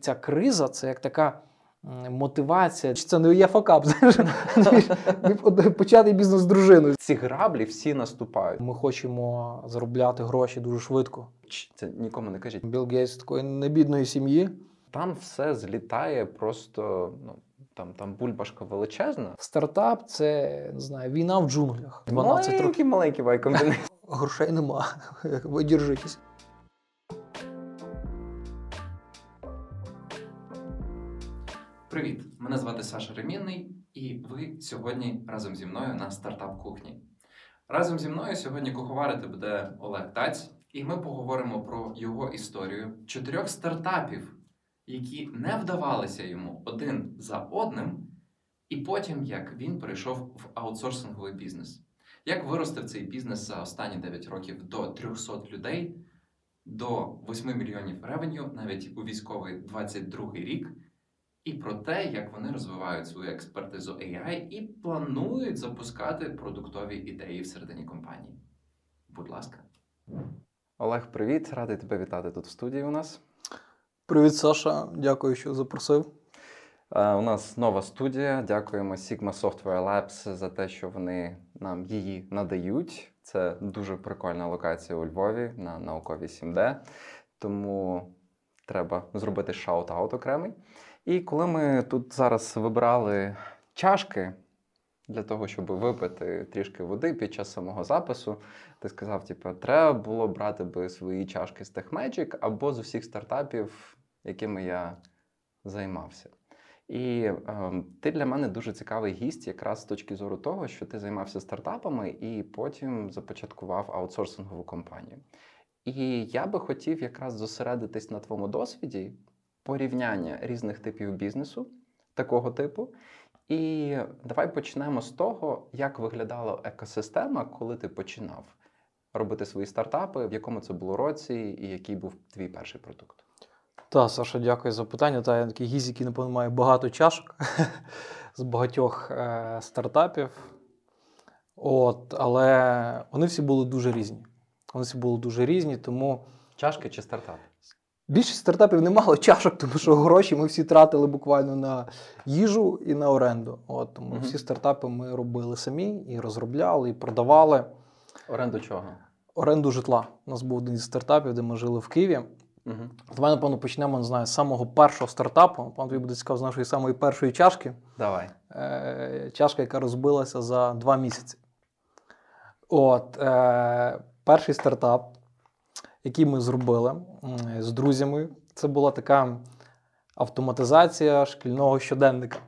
Ця криза це як така мотивація. Чи Це не є факап, знаєш, почати бізнес з дружиною. Ці граблі всі наступають. Ми хочемо заробляти гроші дуже швидко. Це нікому не кажіть. Білл Гейтс такої небідної сім'ї. Там все злітає просто. Ну там, там бульбашка величезна. Стартап це не знаю, війна в джунглях. 12 років. маленький, маленький Y Combinator. Грошей нема. Ви держитесь. Привіт! Мене звати Саша Ремінний, і ви сьогодні разом зі мною на стартап кухні. Разом зі мною сьогодні куховарити буде Олег Таць, і ми поговоримо про його історію чотирьох стартапів, які не вдавалися йому один за одним, і потім як він перейшов в аутсорсинговий бізнес. Як виростив цей бізнес за останні 9 років до 300 людей, до 8 мільйонів ревеню, навіть у військовий 22 рік і про те, як вони розвивають свою експертизу AI і планують запускати продуктові ідеї всередині компанії. Будь ласка. Олег, привіт, радий тебе вітати тут в студії. У нас Привіт, Саша. Дякую, що запросив. Е, у нас нова студія. Дякуємо Sigma Software Labs за те, що вони нам її надають. Це дуже прикольна локація у Львові на науковій 7D. Тому треба зробити шаут-аут окремий. І коли ми тут зараз вибирали чашки для того, щоб випити трішки води під час самого запису, ти сказав, типу, треба було брати би свої чашки з TechMagic або з усіх стартапів, якими я займався. І е, ти для мене дуже цікавий гість, якраз з точки зору того, що ти займався стартапами і потім започаткував аутсорсингову компанію. І я би хотів якраз зосередитись на твоєму досвіді порівняння різних типів бізнесу такого типу. І давай почнемо з того, як виглядала екосистема, коли ти починав робити свої стартапи, в якому це було році, і який був твій перший продукт. Та, Саша, дякую за питання. Та я такий гість, який, напевно, має багато чашок з багатьох е, стартапів. От, але вони всі були дуже різні. Вони всі були дуже різні, тому Чашки чи стартап? Більшість стартапів не мало чашок, тому що гроші ми всі тратили буквально на їжу і на оренду. От, тому Мгм. всі стартапи ми робили самі і розробляли, і продавали. Оренду чого? Оренду житла. У нас був один із стартапів, де ми жили в Києві. Угу. Давай, напевно, почнемо не знаю, з самого першого стартапу. Напевно, тобі буде цікаво з нашої самої першої чашки. Давай. Е, чашка, яка розбилася за два місяці. От, е, перший стартап, який ми зробили з друзями, це була така автоматизація шкільного щоденника.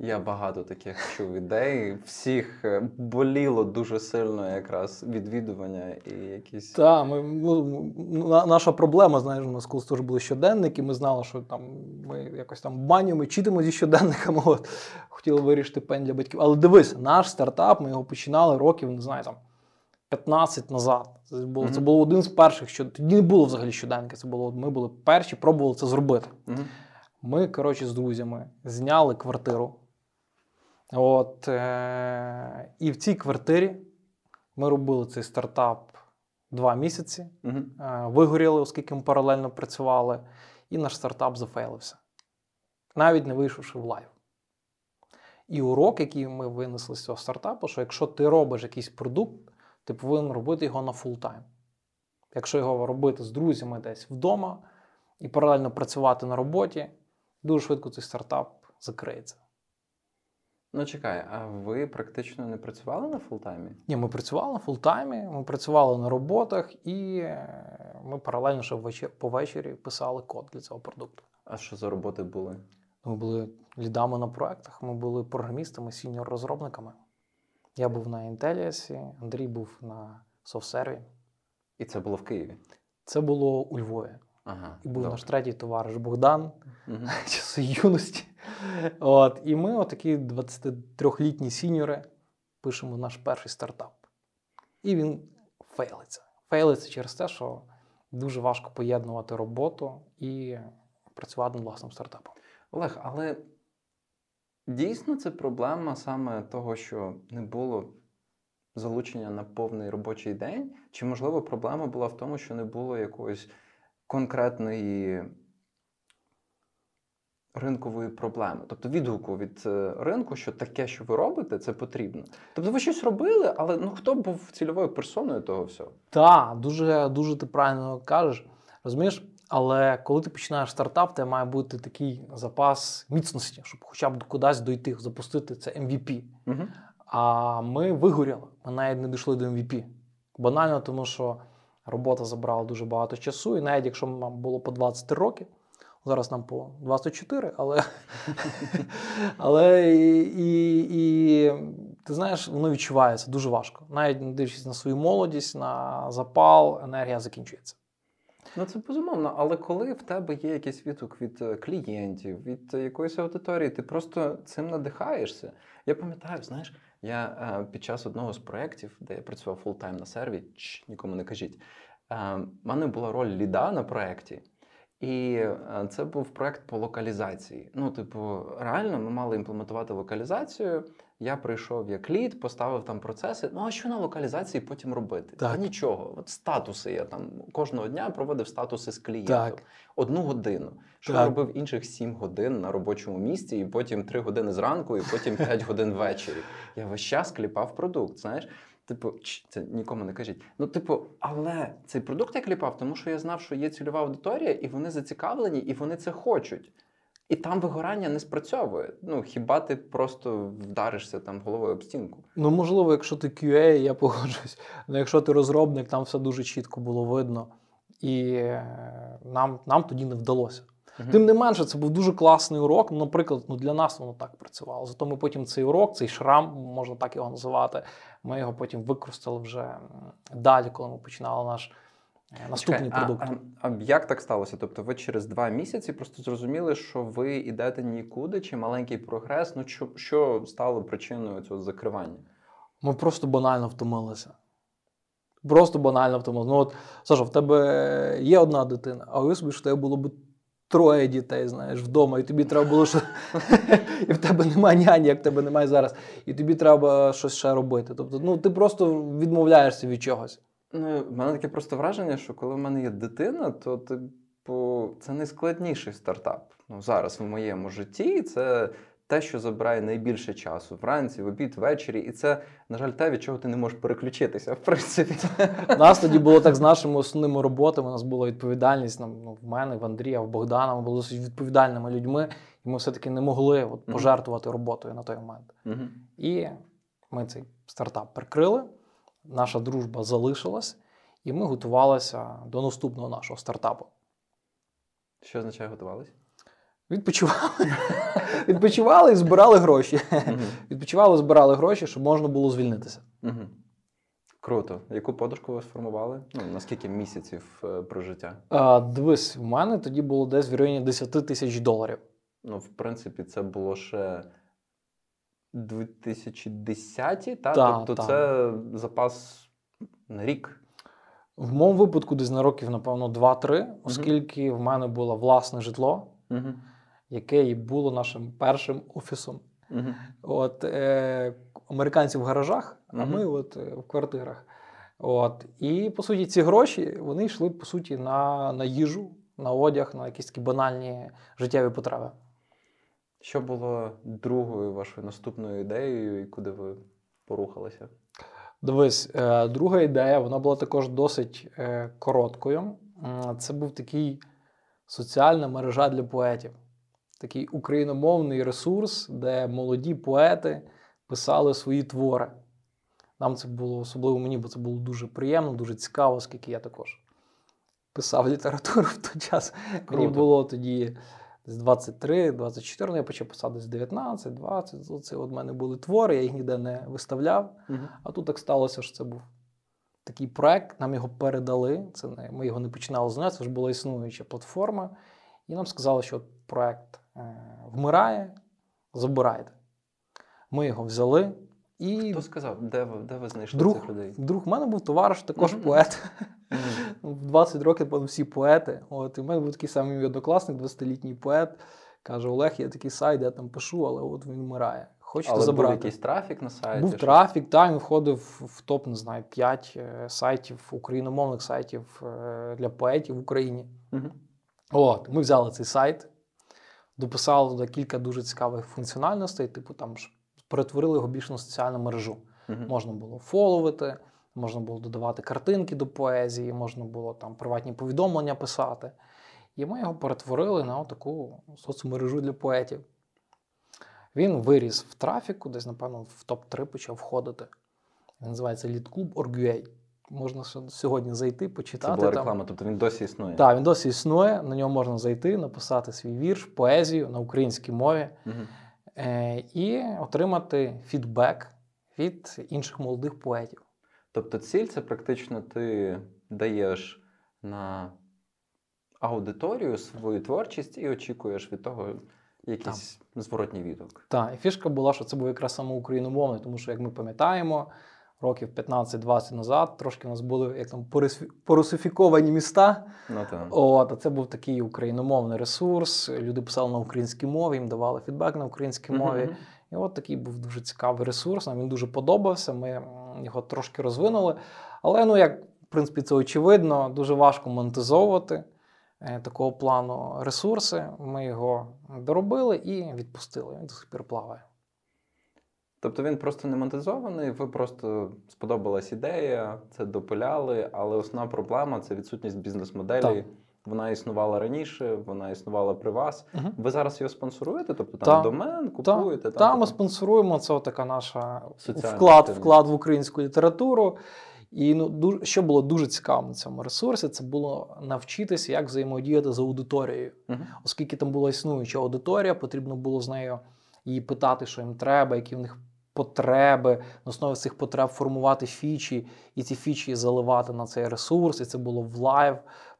Я багато таких чув ідей. Всіх е, боліло дуже сильно якраз відвідування і якісь. Та, ми, ну, наша проблема, знаєш, у нас колись теж були щоденники, ми знали, що там ми якось там баню, ми читимо зі щоденниками. От, хотіли вирішити пень для батьків. Але дивись, наш стартап, ми його починали років, не знаю, там 15 назад. Це було, це було один з перших, що тоді не було взагалі щоденника. Це було, ми були перші, пробували це зробити. Угу. Ми, коротше, з друзями зняли квартиру. От, е- і в цій квартирі ми робили цей стартап два місяці. Угу. Е, вигоріли, оскільки ми паралельно працювали, і наш стартап зафейлився. Навіть не вийшовши в live. І урок, який ми винесли з цього стартапу, що якщо ти робиш якийсь продукт, ти повинен робити його на full-time. Якщо його робити з друзями десь вдома і паралельно працювати на роботі, дуже швидко цей стартап закриється. Ну чекай, а ви практично не працювали на full-time і? Ні, ми працювали на full-time і, ми працювали на роботах, і е, ми паралельно ще ввече- по писали код для цього продукту. А що за роботи були? Ми були лідами на проектах, ми були програмістами, сіньор-розробниками. Я був на Інтеліасі, Андрій був на SoftServe. І це було в Києві. Це було у Львові. Ага. І був добре. наш третій товариш Богдан, Мгм. часи юності. От, і ми, отакі 23-літні сіньори, пишемо наш перший стартап. І він фейлиться. Фейлиться через те, що дуже важко поєднувати роботу і працювати над власним стартапом. Олег, але дійсно це проблема саме того, що не було залучення на повний робочий день? Чи, можливо, проблема була в тому, що не було якоїсь конкретної ринкової проблеми, тобто відгуку від е, ринку, що таке, що ви робите, це потрібно. Тобто ви щось робили, але ну хто був цільовою персоною того всього? Так, дуже, дуже ти правильно кажеш. Розумієш? Але коли ти починаєш стартап, тебе має бути такий запас міцності, щоб хоча б кудись дойти, запустити це MVP. Угу. А ми вигоріли, ми навіть не дійшли до MVP. Банально, тому що робота забрала дуже багато часу, і навіть якщо нам було по 23 роки, зараз нам по 24, але але і, і, і ти знаєш, воно відчувається дуже важко. Навіть не дивлячись на свою молодість, на запал, енергія закінчується. Ну це безумовно, але коли в тебе є якийсь відгук від е, клієнтів, від е, якоїсь аудиторії, ти просто цим надихаєшся. Я пам'ятаю, знаєш, я е, під час одного з проєктів, де я працював full-time на серві, чш, нікому не кажіть, в мене була роль ліда на проєкті. І це був проект по локалізації. Ну, типу, реально, ми мали імплементувати локалізацію. Я прийшов як лід, поставив там процеси. Ну а що на локалізації потім робити? Так. Та нічого. От статуси я там кожного дня проводив статуси з клієнтом. Так. Одну годину. Що Так. робив інших 7 годин на робочому місці, і потім 3 години зранку, і потім 5 годин ввечері. Я весь час кліпав продукт. Знаєш, типу, це нікому не кажіть. Ну, типу, але цей продукт я кліпав, тому що я знав, що є цільова аудиторія, і вони зацікавлені, і вони це хочуть. І там вигорання не спрацьовує. Ну хіба ти просто вдаришся там головою об стінку? Ну, можливо, якщо ти QA, я погоджуюсь. Але якщо ти розробник, там все дуже чітко було видно. І е, нам, нам тоді не вдалося. Мгм. Тим не менше, це був дуже класний урок. Ну, наприклад, ну, для нас воно так працювало. Зато ми потім цей урок, цей шрам, можна так його називати, ми його потім використали вже далі, коли ми починали наш е, наступний Чекай, продукт. А, а, а як так сталося? Тобто ви через два місяці просто зрозуміли, що ви йдете нікуди, чи маленький прогрес? Ну що, що стало причиною цього закривання? Ми просто банально втомилися. Просто банально втомилися. Ну от, Саша, в тебе є одна дитина, а уяви собі, що в тебе було б троє дітей, знаєш, вдома, і тобі треба було що. і в тебе немає няні, як в тебе немає зараз, і тобі треба щось ще робити. Тобто, ну ти просто відмовляєшся від чогось. Ну, в мене таке просто враження, що коли в мене є дитина, то типу, це найскладніший стартап. Ну, зараз в моєму житті це те, що забирає найбільше часу вранці, в обід, ввечері. І це, на жаль, те, від чого ти не можеш переключитися, в принципі. У нас тоді було так з нашими основними роботами. У нас була відповідальність нам, ну, в мене, в Андрія, в Богдана. Ми були досить відповідальними людьми, і ми все-таки не могли от, пожертвувати роботою на той момент. І ми цей стартап прикрили, наша дружба залишилась, і ми готувалися до наступного нашого стартапу. Що означає готувались? Відпочивали, відпочивали і збирали гроші. Відпочивали, збирали гроші, щоб можна було звільнитися. Круто. Яку подушку ви сформували? Ну, на скільки місяців е, прожиття? А, дивись, в мене тоді було десь в районі 10 тисяч доларів. Ну, в принципі, це було ще 2010, та? Та, тобто та. це запас на рік. В моєму випадку десь на років, напевно, 2-3, оскільки в мене було власне житло, Угу. яке і було нашим першим офісом. Угу. От, е, американці в гаражах, а ми от, е, в квартирах. От. І по суті, ці гроші вони йшли по суті на, на їжу, на одяг, на якісь такі банальні життєві потреби. Що було другою вашою наступною ідеєю, і куди ви порухалися? Дивись, е, друга ідея, вона була також досить е, короткою. Це був такий соціальна мережа для поетів, такий україномовний ресурс, де молоді поети писали свої твори. Нам це було особливо мені, бо це було дуже приємно, дуже цікаво, оскільки я також писав літературу в той час. Мені було тоді десь 23, 24, ну, я почав писати десь 19, 20. Оце от в мене були твори, я їх ніде не виставляв. Угу. А тут так сталося, що це був такий проект, нам його передали. Це не, ми його не починали з нуля, це ж була існуюча платформа. І нам сказали, що проект е, вмирає, забирайте. Ми його взяли. І Хто сказав, де ви, де ви знайшли друг, цих людей? друг в мене був товариш, також Мгм. поет. Мгм. В 20 років напевно, всі поети. От, і в мене був такий самий мій однокласник, 20-літній поет. Каже: Олег, є такий сайт, я там пишу, але от він вмирає. Хочете Але був забрати? якийсь трафік на сайті? Був трафік, та він входив в топ, не знаю, 5 сайтів, україномовних сайтів е, для поетів в Україні. Мгм. От, ми взяли цей сайт, дописали туди кілька дуже цікавих функціональностей, типу там ж перетворили його більше на соціальну мережу. Мгм. Можна було фоловити, можна було додавати картинки до поезії, можна було там приватні повідомлення писати. І ми його перетворили на таку соцмережу для поетів. Він виріс в трафіку, десь, напевно, в топ-3 почав входити. Він називається LeadClub.org.ua. Можна сьогодні зайти, Це почитати. була там. реклама, тобто він досі існує. Так, він досі існує, на нього можна зайти, написати свій вірш, поезію на українській мові Мгм. е, і отримати фідбек від інших молодих поетів. Тобто ціль це практично ти даєш на аудиторію свою творчість і очікуєш від того якийсь зворотній відгук. Так, і фішка була, що це був якраз саме україномовний, тому що, як ми пам'ятаємо, років 15-20 назад трошки у нас були як там порусифіковані міста. Ну так. От, а це був такий україномовний ресурс. Люди писали на українській мові, їм давали фідбек на українській мові. Мгм. І от такий був дуже цікавий ресурс. Нам він дуже подобався. Ми його трошки розвинули. Але ну як в принципі це очевидно, дуже важко монетизовувати е, такого плану ресурси. Ми його доробили і відпустили. Він до сих пір плаває. Тобто він просто не монетизований, ви просто сподобалась ідея, це допиляли, але основна проблема це відсутність бізнес-моделі. Так. Вона існувала раніше, вона існувала при вас. Угу. Ви зараз його спонсоруєте? Тобто там Так. домен Та, купуєте? та, там, ми спонсоруємо. Це така наша Соціальна вклад, активність. вклад в українську літературу. І ну, дуже, що було дуже цікаво на цьому ресурсі, це було навчитися, як взаємодіяти з аудиторією. Мгм. Оскільки там була існуюча аудиторія, потрібно було з нею її питати, що їм треба, які в них потреби, на основі цих потреб формувати фічі, і ці фічі заливати на цей ресурс. І це було в live,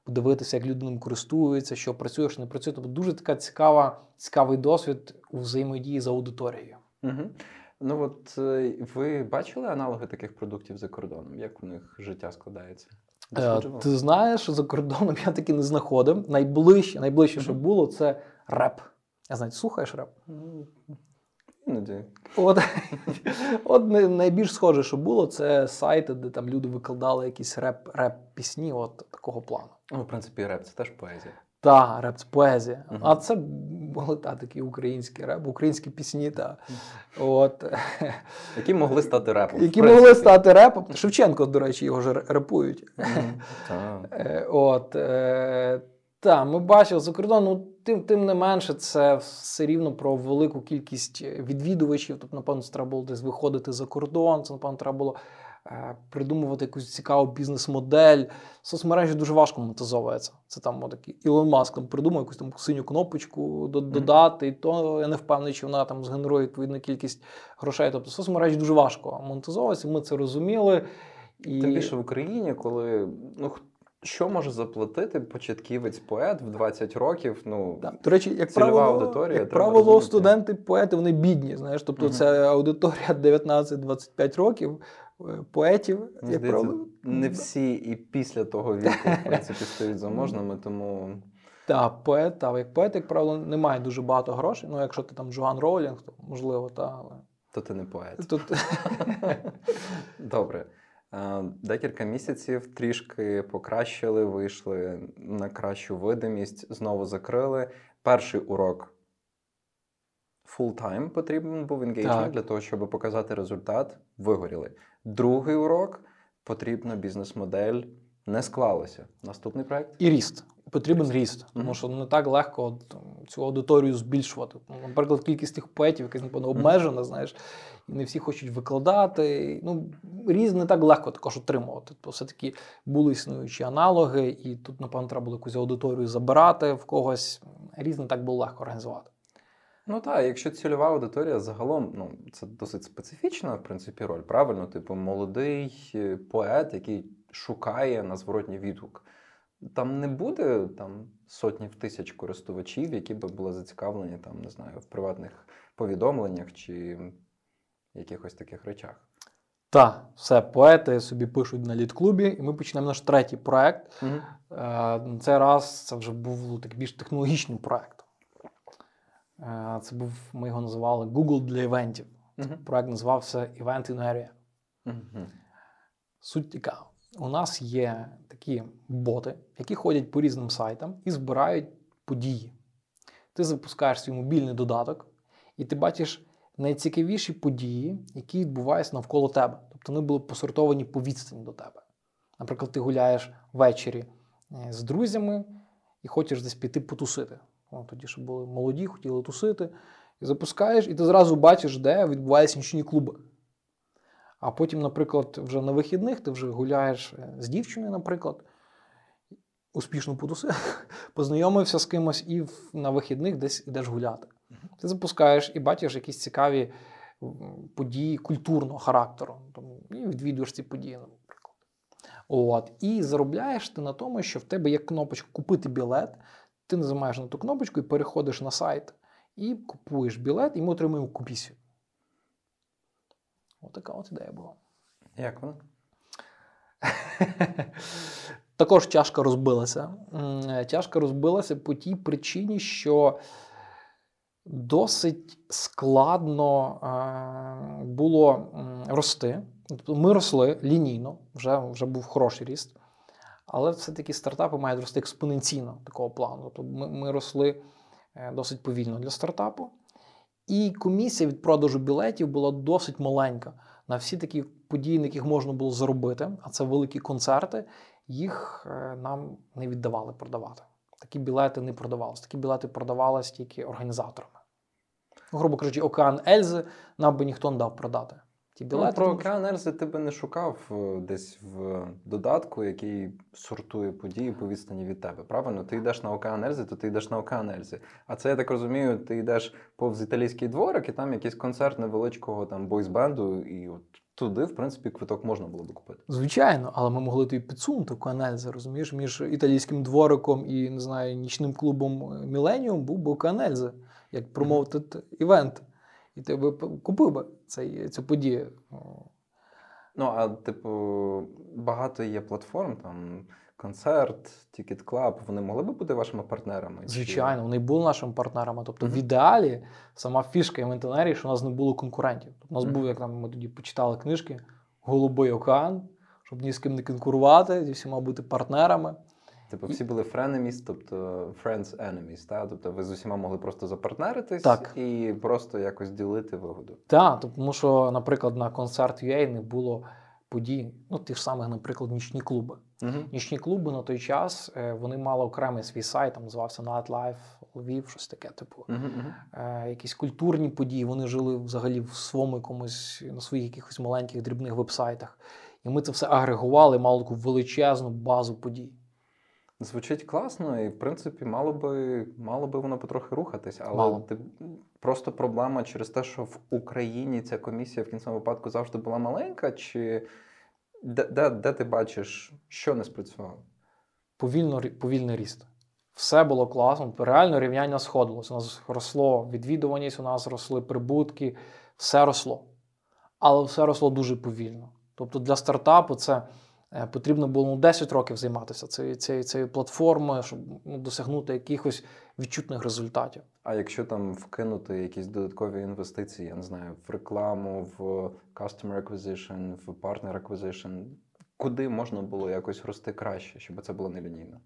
подивитися, як люди ним користуються, що працює, що не працює. Тобто дуже така цікава, цікавий досвід у взаємодії з аудиторією. Мгм. Ну от е, ви бачили аналоги таких продуктів за кордоном? Як у них життя складається? Е, Ти знаєш, що за кордоном я таки не знаходив. Найближче, найближче, що було, це реп. Я знаю, слухаєш реп? Іноді. От, от найбільш схоже, що було, це сайти, де там люди викладали якісь реп, реп-пісні, от такого плану. Ну, в принципі, реп це теж поезія. Та, реп це поезія. Мгм. А це були та, такі українські реп, українські пісні, та, от, Які могли стати репом. які принципі. могли стати репом. Шевченко, до речі, його ж репують. Е, От, е, та, ми бачили за кордоном, ну, тим, тим не менше, це все рівно про велику кількість відвідувачів. Тобто, напевно, треба було десь виходити за кордон, це, напевно, треба було придумувати якусь цікаву бізнес-модель. Соцмережі дуже важко монетизовується. Це там от, Ілон Маск там придумав якусь там синю кнопочку додати, і то я не впевнений, чи вона там згенерує відповідну кількість грошей. Тобто соцмережі дуже важко монетизовуються, ми це розуміли. І... Тим більше в Україні, коли ну що може заплатити початківець поет в 20 років? Ну Так. До речі, як правило, аудиторія, як правило, розуміти. студенти, поети, вони бідні. Знаєш, тобто Мгм. це аудиторія 19-25 років е, поетів, мені як здається, правило. не всі і після того віку в принципі стають заможними, тому Та, поет, та, як поет, як правило, не має дуже багато грошей. Ну, якщо ти там Джоан Роулінг, то можливо, та, але то ти не поет. тут Добре. Е, Декілька місяців трішки покращили, вийшли на кращу видимість, знову закрили. Перший урок full-time потрібен був engagement Так. для того, щоб показати результат. Вигоріли. Другий урок потрібна бізнес-модель. Не склалося. Наступний проект. і ріст. Потрібен ріст, тому що не так легко цю аудиторію збільшувати. Ну, Наприклад, кількість тих поетів, яка напевно обмежена, знаєш, і не всі хочуть викладати. Ну, ріст не так легко також отримувати. То все-таки були існуючі аналоги, і тут, напевно, треба було якусь аудиторію забирати в когось. Ріст не так було легко організувати. Ну так, якщо цільова аудиторія загалом, ну це досить специфічна, в принципі, роль. Правильно, типу, молодий е, поет, який шукає на зворотній відгук. Там не буде там сотні тисяч користувачів, які би були зацікавлені там, не знаю, в приватних повідомленнях чи якихось таких речах. Та, все, поети собі пишуть на літклубі, і ми почнемо наш третій проект. Угу. Е, цей раз це вже був такий більш технологічний проект. Е, Це був, ми його називали Google для івентів. Угу. Проект називався Event in Area. Угу. Суть така: у нас є такі боти, які ходять по різним сайтам і збирають події. Ти запускаєш свій мобільний додаток, і ти бачиш найцікавіші події, які відбуваються навколо тебе. Тобто вони були посортовані по відстані до тебе. Наприклад, ти гуляєш ввечері е, з друзями і хочеш десь піти потусити. О, тоді ще були молоді, хотіли тусити. І запускаєш, і ти зразу бачиш, де відбуваються нічні клуби. А потім, наприклад, вже на вихідних ти вже гуляєш е, з дівчиною, наприклад, успішно потусив, познайомився з кимось і на вихідних десь ідеш гуляти. Ти запускаєш і бачиш якісь цікаві події культурного характеру. І відвідуєш ці події, наприклад. От. І заробляєш ти на тому, що в тебе є кнопочка Купити білет. Ти нажимаєш на ту кнопочку і переходиш на сайт, і купуєш білет, і ми отримуємо комісію. Отака от ідея була. Як вона? Також тяжко розбилася. Тяжко розбилася по тій причині, що досить складно було рости. Тобто ми росли лінійно, вже вже був хороший ріст. Але все-таки стартапи мають рости експоненційно такого плану. Тобто ми, ми росли е, досить повільно для стартапу. І комісія від продажу білетів була досить маленька. На всі такі події, на яких можна було заробити, а це великі концерти, їх е, нам не віддавали продавати. Такі білети не продавалися. Такі білети продавалися тільки організаторами. Грубо кажучи, океан Ельзи нам би ніхто не дав продати. Ті білети, ну, Про океан Ельзи ти би не шукав е, десь в додатку, який сортує події по відстані від тебе. Правильно? Ти йдеш на океан Ельзи, то ти йдеш на океан Ельзи. А це я так розумію, ти йдеш повз італійський дворик, і там якийсь концерт невеличкого там бойсбенду, і от туди, в принципі, квиток можна було би купити. Звичайно, але ми могли тобі підсунути океанельзи, розумієш, між італійським двориком і не знаю, нічним клубом Міленіум був би океанельзи, як промовити mm-hmm. івент. І ти би купив би цей, цю подію. Ну, а типу, багато є платформ, там концерт, Ticket Club, Вони могли би бути вашими партнерами? Звичайно, вони були нашими партнерами. Тобто, mm-hmm. в ідеалі сама фішка інвентарії, що у нас не було конкурентів. Тобто, у нас mm-hmm. був, як там ми тоді почитали книжки, Голубий океан, щоб ні з ким не конкурувати, зі всіма бути партнерами. Типу, всі були frenemies, тобто friends enemies, та? Тобто ви з усіма могли просто запартнеритись так. і просто якось ділити вигоду. Так, тому що, наприклад, на концерт UA не було подій, ну ж самих, наприклад, нічні клуби. Угу. Нічні клуби на той час е, вони мали окремий свій сайт, там називався Nightlife Львів, щось таке, типу. Угу, угу. Якісь культурні події. Вони жили взагалі в своєму якомусь на своїх якихось маленьких дрібних вебсайтах. І ми це все агрегували, мали таку величезну базу подій. Звучить класно, і в принципі мало би мало би воно потрохи рухатись, але мало. ти просто проблема через те, що в Україні ця комісія в кінцевому випадку завжди була маленька, чи де де, де ти бачиш, що не спрацювало? Повільно, Повільний ріст. Все було класно, реально рівняння сходилося. У нас росло відвідуваність, у нас росли прибутки, все росло. Але все росло дуже повільно. Тобто для стартапу це. Е, потрібно було ну, 10 років займатися цією цією, цією платформою, щоб ну, досягнути якихось відчутних результатів. А якщо там вкинути якісь додаткові інвестиції, я не знаю, в рекламу, в customer acquisition, в partner acquisition, куди можна було якось рости краще, щоб це було нелінійно?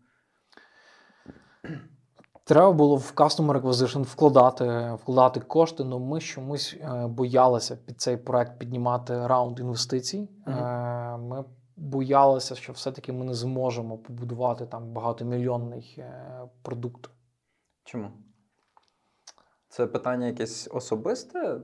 Треба було в Customer Acquisition вкладати вкладати кошти, але ми чомусь е, боялися під цей проект піднімати раунд інвестицій. Mm-hmm. Ми боялися, що все-таки ми не зможемо побудувати там багатомільйонний е, продукт. Чому? Це питання якесь особисте,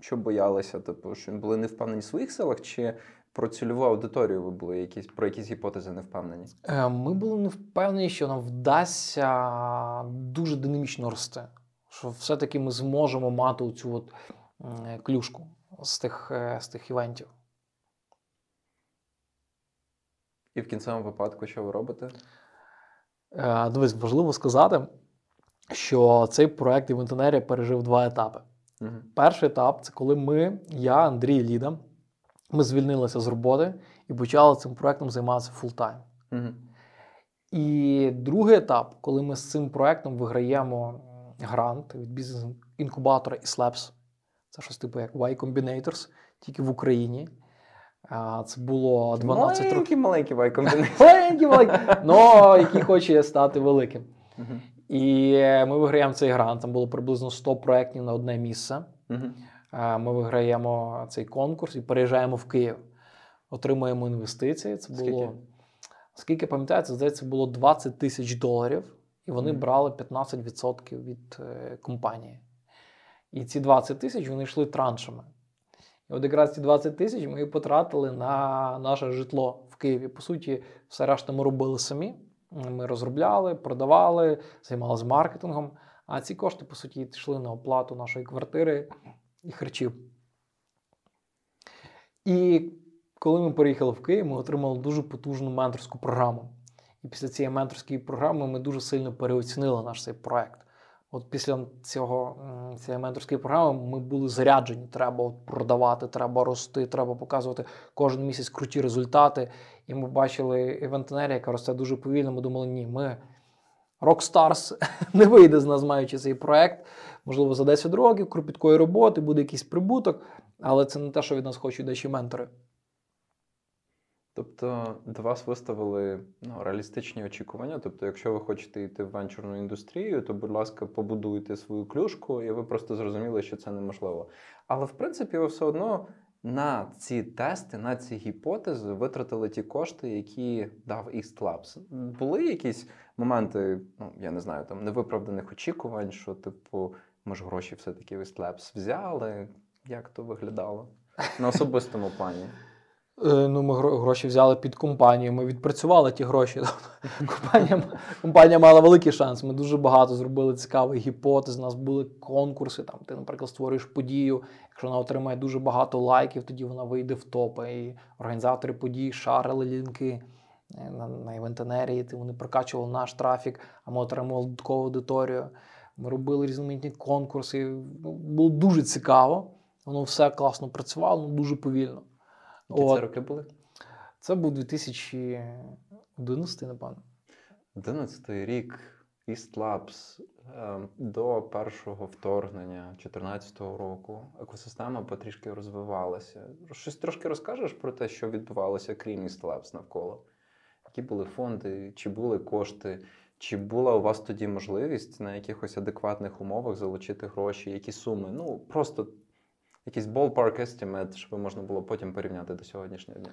що боялися, типу, що були не впевнені в своїх силах, чи про цільову аудиторію ви були якісь про якісь гіпотези не впевнені? Е, ми були не впевнені, що нам вдасться дуже динамічно рости. Що все-таки ми зможемо мати оцю от клюшку з тих, е, з тих івентів. І в кінцевому випадку, що ви робите? Е, дивись, важливо сказати, що цей проект Івентенерія пережив два етапи. Угу. Перший етап це коли ми, я, Андрій Ліда, ми звільнилися з роботи і почали цим проектом займатися full-time. Угу. І другий етап, коли ми з цим проектом виграємо грант від бізнес-інкубатора iHUB Labs, це щось типу як Y Combinator, тільки в Україні. Це було 12 років. Маленький маленький Y Combinator. Маленький маленький, але який хоче стати великим. І ми виграємо цей грант. Там було приблизно 100 проєктів на одне місце. Ми виграємо цей конкурс і переїжджаємо в Київ. Отримуємо інвестиції. Це було Скільки? пам'ятаю, це здається було 20 тисяч доларів, і вони брали 15% від е, компанії. І ці 20 тисяч вони йшли траншами. І от якраз ці 20 тисяч ми потратили на наше житло в Києві. По суті, все решта ми робили самі. Ми розробляли, продавали, займалися маркетингом. А ці кошти, по суті, йшли на оплату нашої квартири і харчів. І коли ми переїхали в Київ, ми отримали дуже потужну менторську програму. І після цієї менторської програми ми дуже сильно переоцінили наш цей проект. От після цього, цієї менторської програми ми були заряджені. Треба от продавати, треба рости, треба показувати кожен місяць круті результати. І ми бачили івентенерія, яка росте дуже повільно. Ми думали, ні, ми Rockstars не вийде з нас, маючи цей проект. Можливо, за 10 років кропіткої роботи буде якийсь прибуток, але це не те, що від нас хочуть наші ментори. Тобто до вас виставили ну, реалістичні очікування. Тобто, якщо ви хочете йти в венчурну індустрію, то, будь ласка, побудуйте свою клюшку, і ви просто зрозуміли, що це неможливо. Але в принципі, ви все одно на ці тести, на ці гіпотези витратили ті кошти, які дав East Labs. Були якісь моменти, ну я не знаю, там невиправданих очікувань, що, типу, ми ж гроші все-таки в East Labs взяли. Як то виглядало на особистому плані? Е, Ну, ми гро- гроші взяли під компанію, ми відпрацювали ті гроші. Компанія, компанія мала великий шанс. Ми дуже багато зробили цікавих гіпотез. У нас були конкурси. Там ти, наприклад, створюєш подію. Якщо вона отримає дуже багато лайків, тоді вона вийде в топи. І організатори подій шарили лінки е, на, на івентенерії. Вони прокачували наш трафік, а ми отримували додаткову аудиторію. Ми робили різноманітні конкурси. Ну, Було дуже цікаво. Воно все класно працювало, ну дуже повільно. Які От. це роки були? Це був 2011, напевно. 11 рік East Labs е, до першого вторгнення 2014 року екосистема потрішки розвивалася. Щось трошки розкажеш про те, що відбувалося, крім East Labs навколо? Які були фонди, чи були кошти, чи була у вас тоді можливість на якихось адекватних умовах залучити гроші, які суми? Ну, просто якийсь ballpark estimate, щоб можна було потім порівняти до сьогоднішнього дня.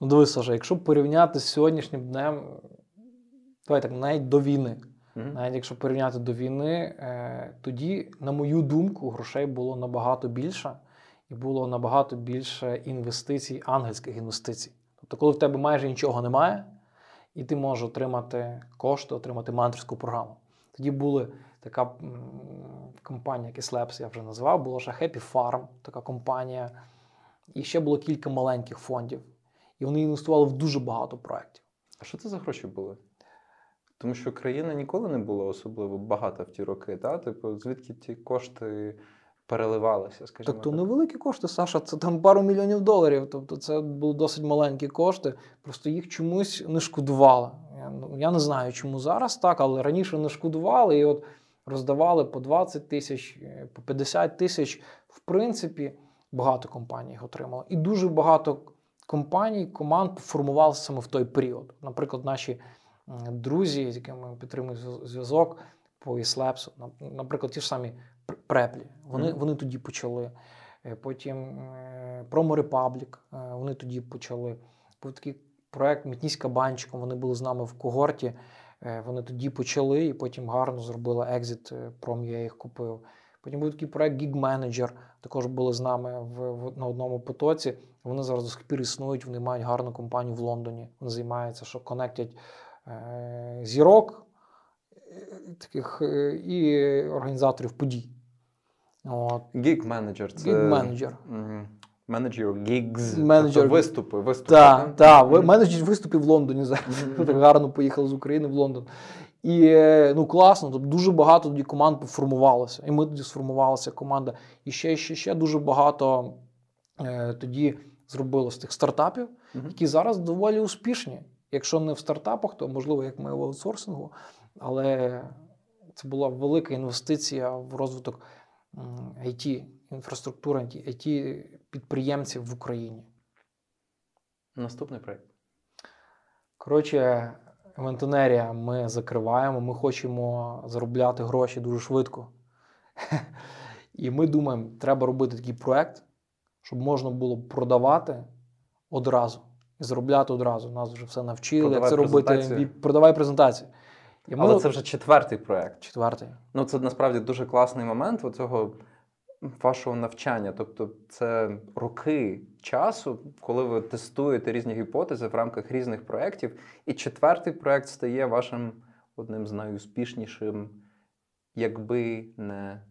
Ну, дивись, Саша, якщо порівняти з сьогоднішнім днем, давай так, навіть до війни. Мгм. Навіть якщо порівняти до війни, е, тоді, на мою думку, грошей було набагато більше, і було набагато більше інвестицій, ангельських інвестицій. Тобто, коли в тебе майже нічого немає, і ти можеш отримати кошти, отримати менторську програму. Тоді були така компанія, Labs, я вже назвав, була ще Happy Farm, така компанія. І ще було кілька маленьких фондів. І вони інвестували в дуже багато проєктів. А що це за гроші були? Тому що країна ніколи не була особливо багата в ті роки, та? Типу, звідки ті кошти переливалися, скажімо Так то так? невеликі кошти, Саша, це там пару мільйонів доларів. Тобто це були досить маленькі кошти, просто їх чомусь не шкодували. Я, ну, я не знаю, чому зараз так, але раніше не шкодували і от роздавали по 20 тисяч, е, по 50 тисяч. В принципі, багато компаній їх отримало. І дуже багато компаній, команд формувалися саме в той період. Наприклад, наші друзі, з якими ми підтримуємо зв'язок по Іслепсу, наприклад, ті ж самі Пр- преплі. Вони, Мгм. вони тоді почали. Е, Потім Promo Republic, е, вони тоді почали. Був такий проект Мітніська банчиком, вони були з нами в когорті. Е, Вони тоді почали і потім гарно зробили екзит. е, Пром я їх купив. Потім був такий проект Gig Manager, також були з нами в, в, на одному потоці. Вони зараз до сих пір існують, вони мають гарну компанію в Лондоні. Вони займаються, що конектять е, зірок е, таких е, і організаторів подій. От. Гік менеджер це Gig Manager. м, менеджер гігз. Менеджер. Тобто виступи, виступи. Так, так, ви Мгм. менеджер виступів в Лондоні. Так гарно поїхали з України в Лондон. І е, ну класно, тобто дуже багато тоді команд поформувалося. І ми тоді сформувалася команда. І ще, ще, ще дуже багато е, тоді зробило з тих стартапів, Мгм. які зараз доволі успішні. Якщо не в стартапах, то можливо, як ми в аутсорсингу. Але це була велика інвестиція в розвиток IT, інфраструктури IT підприємців в Україні. Наступний проект. Коротше, Ментонерія ми закриваємо, ми хочемо заробляти гроші дуже швидко. І ми думаємо, треба робити такий проект, щоб можна було продавати одразу і заробляти одразу. Нас вже все навчили, як це робити. презентацію. Продавай презентації. І Але це вже четвертий проект. четвертий. Ну, це насправді дуже класний момент оцього вашого навчання. Тобто, це роки часу, коли ви тестуєте різні гіпотези в рамках різних проєктів. І четвертий проєкт стає вашим одним з найуспішнішим, якби не.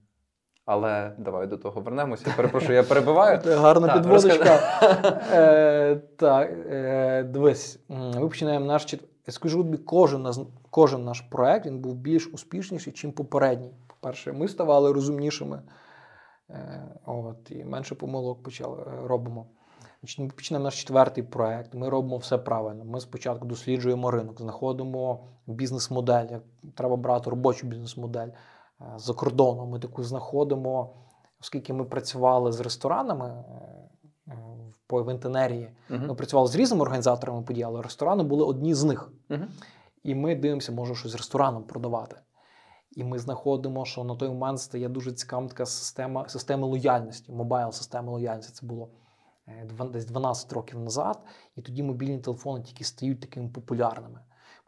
Але давай до того вернемося. Перепрошую, я перебиваю. Гарна підводочка. Е, так, е, дивись, ми починаємо наш чет- Я скажу тобі, кожен, кожен наш проект він був більш успішніший, ніж попередній. По-перше, ми ставали розумнішими. Е, от, і менше помилок почали е, робимо. Починаємо наш четвертий проект. Ми робимо все правильно. Ми спочатку досліджуємо ринок, знаходимо бізнес-модель. Треба брати робочу бізнес-модель е, за кордоном. Ми таку знаходимо, оскільки ми працювали з ресторанами по івентенерії. Ми працювали з різними організаторами подій, але ресторани були одні з них. Мгм. І ми дивимося, може щось з рестораном продавати. І ми знаходимо, що на той момент стає дуже цікава така система, система лояльності, мобайл система лояльності. Це було е, десь 12 років назад. І тоді мобільні телефони тільки стають такими популярними.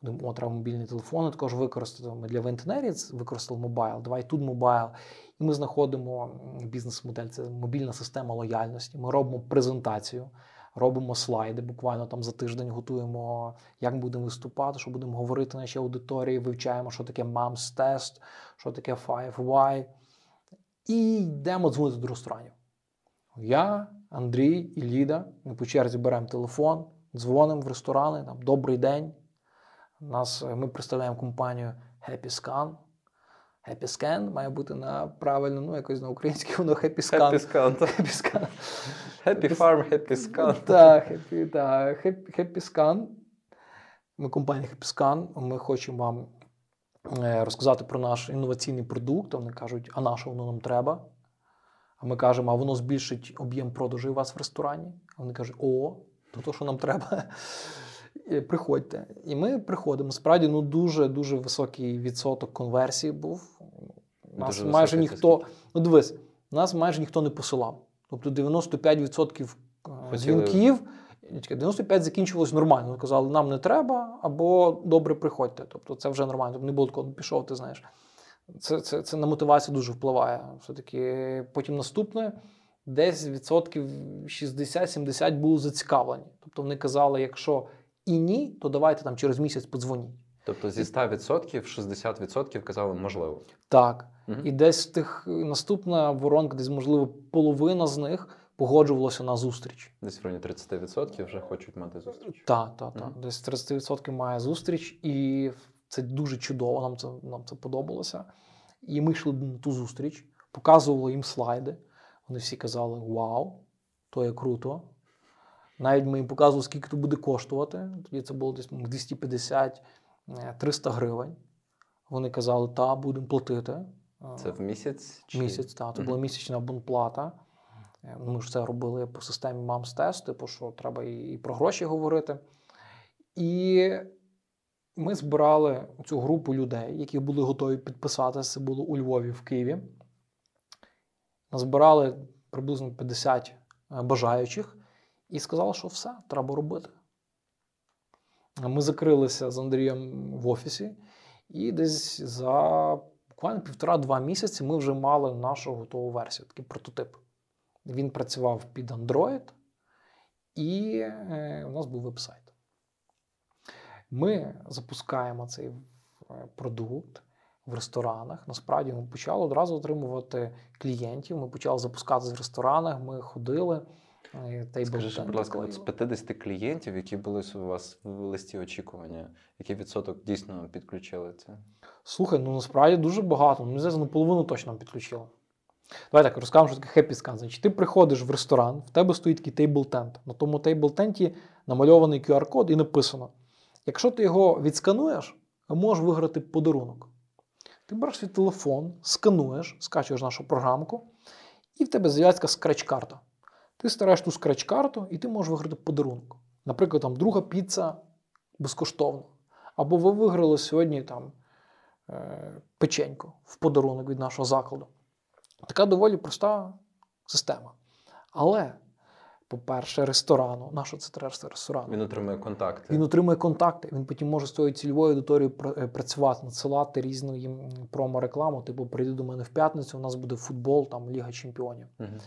Думаємо, о, треба мобільні телефони також використати. Ми для вентенерії використали мобайл, давай тут мобайл. І ми знаходимо бізнес-модель, це мобільна система лояльності. Ми робимо презентацію, робимо слайди. Буквально там за тиждень готуємо, як будемо виступати, що будемо говорити нашій аудиторії, вивчаємо, що таке MAMS тест, що таке 5Y. І йдемо дзвонити до ресторанів. Я, Андрій і Ліда. Ми по черзі беремо телефон, дзвонимо в ресторани. Там, Добрий день. Нас, ми представляємо компанію Happy Scan. Happy Scan має бути на правильно, ну якось на українській воно Happy Scan. Happy Scan. Happy Scan. Happy Farm, Happy Scan. Так, Happy, так, Happy, Happy Scan. Ми компанія Happy Scan. Ми хочемо вам е, розказати про наш інноваційний продукт. Вони кажуть, а на що воно нам треба? А ми кажемо, а воно збільшить об'єм продажу у вас в ресторані. А вони кажуть, о, то то, що нам треба. Приходьте. І ми приходимо. Справді, ну дуже дуже високий відсоток конверсії був. Нас Дуже майже ніхто. Ну, дивись, нас майже ніхто не посилав. Тобто 95% е, дзвінків, ні, чекай, 95 закінчувалось нормально. Казали, нам не треба, або добре приходьте. Тобто це вже нормально. Тобто не було такого, «Ну, пішов, ти знаєш. Це, це, це на мотивацію дуже впливає. Все-таки потім наступне, десь відсотків 60-70 були зацікавлені. Тобто вони казали, якщо і ні, то давайте там через місяць подзвоніть. Тобто зі 100% 60% казали можливо. Так. Мгм. І десь тих наступна воронка, десь, можливо, половина з них погоджувалася на зустріч. Десь в районі 30% вже хочуть мати зустріч. Так, так, так. Мгм. Десь 30% має зустріч, і це дуже чудово. Нам це, нам це подобалося. І ми йшли на ту зустріч, показували їм слайди. Вони всі казали: Вау, то є круто. Навіть ми їм показували, скільки то буде коштувати. Тоді це було десь 250-300 гривень. Вони казали, та, будемо платити. Це в місяць? Чи... Місяць, так. Це Мгм. була місячна абонплата. Е, Ми ж це робили по системі мамс тест типу, що треба і і про гроші говорити. І ми збирали цю групу людей, які були готові підписатися. Це було у Львові в Києві. Назбирали приблизно 50 е, бажаючих і сказали, що все, треба робити. Ми закрилися з Андрієм в офісі, і десь за буквально півтора-два місяці ми вже мали нашу готову версію, такий прототип. Він працював під Android, і е, у нас був веб-сайт. Ми запускаємо цей е, продукт в ресторанах. Насправді ми почали одразу отримувати клієнтів. Ми почали запускати в ресторанах, ми ходили. Скажи, будь ласка, от з 50 клієнтів, які були у вас в листі очікування, який відсоток дійсно підключили це? Слухай, ну насправді дуже багато. Ну, здається, ну, половину точно підключили. Давай так розкажемо, що таке happy scan. Значить, ти приходиш в ресторан, в тебе стоїть такий тейбл-тент. На тому тейбл-тенті намальований QR-код і написано: якщо ти його відскануєш, можеш виграти подарунок. Ти береш свій телефон, скануєш, скачуєш нашу програмку, і в тебе з'являється така скреч-карта. Ти стараєш ту скреч-карту, і ти можеш виграти подарунок. Наприклад, там друга піца безкоштовно. Або ви виграли сьогодні там е, печеньку в подарунок від нашого закладу. Така доволі проста система. Але, по-перше, ресторану, на що це треба ресторану? Він отримує контакти. Він отримує контакти, він потім може з тою цільовою аудиторією е, працювати, надсилати різну їм промо-рекламу. Типу, прийди до мене в п'ятницю, у нас буде футбол, там Ліга Чемпіонів. Мгм.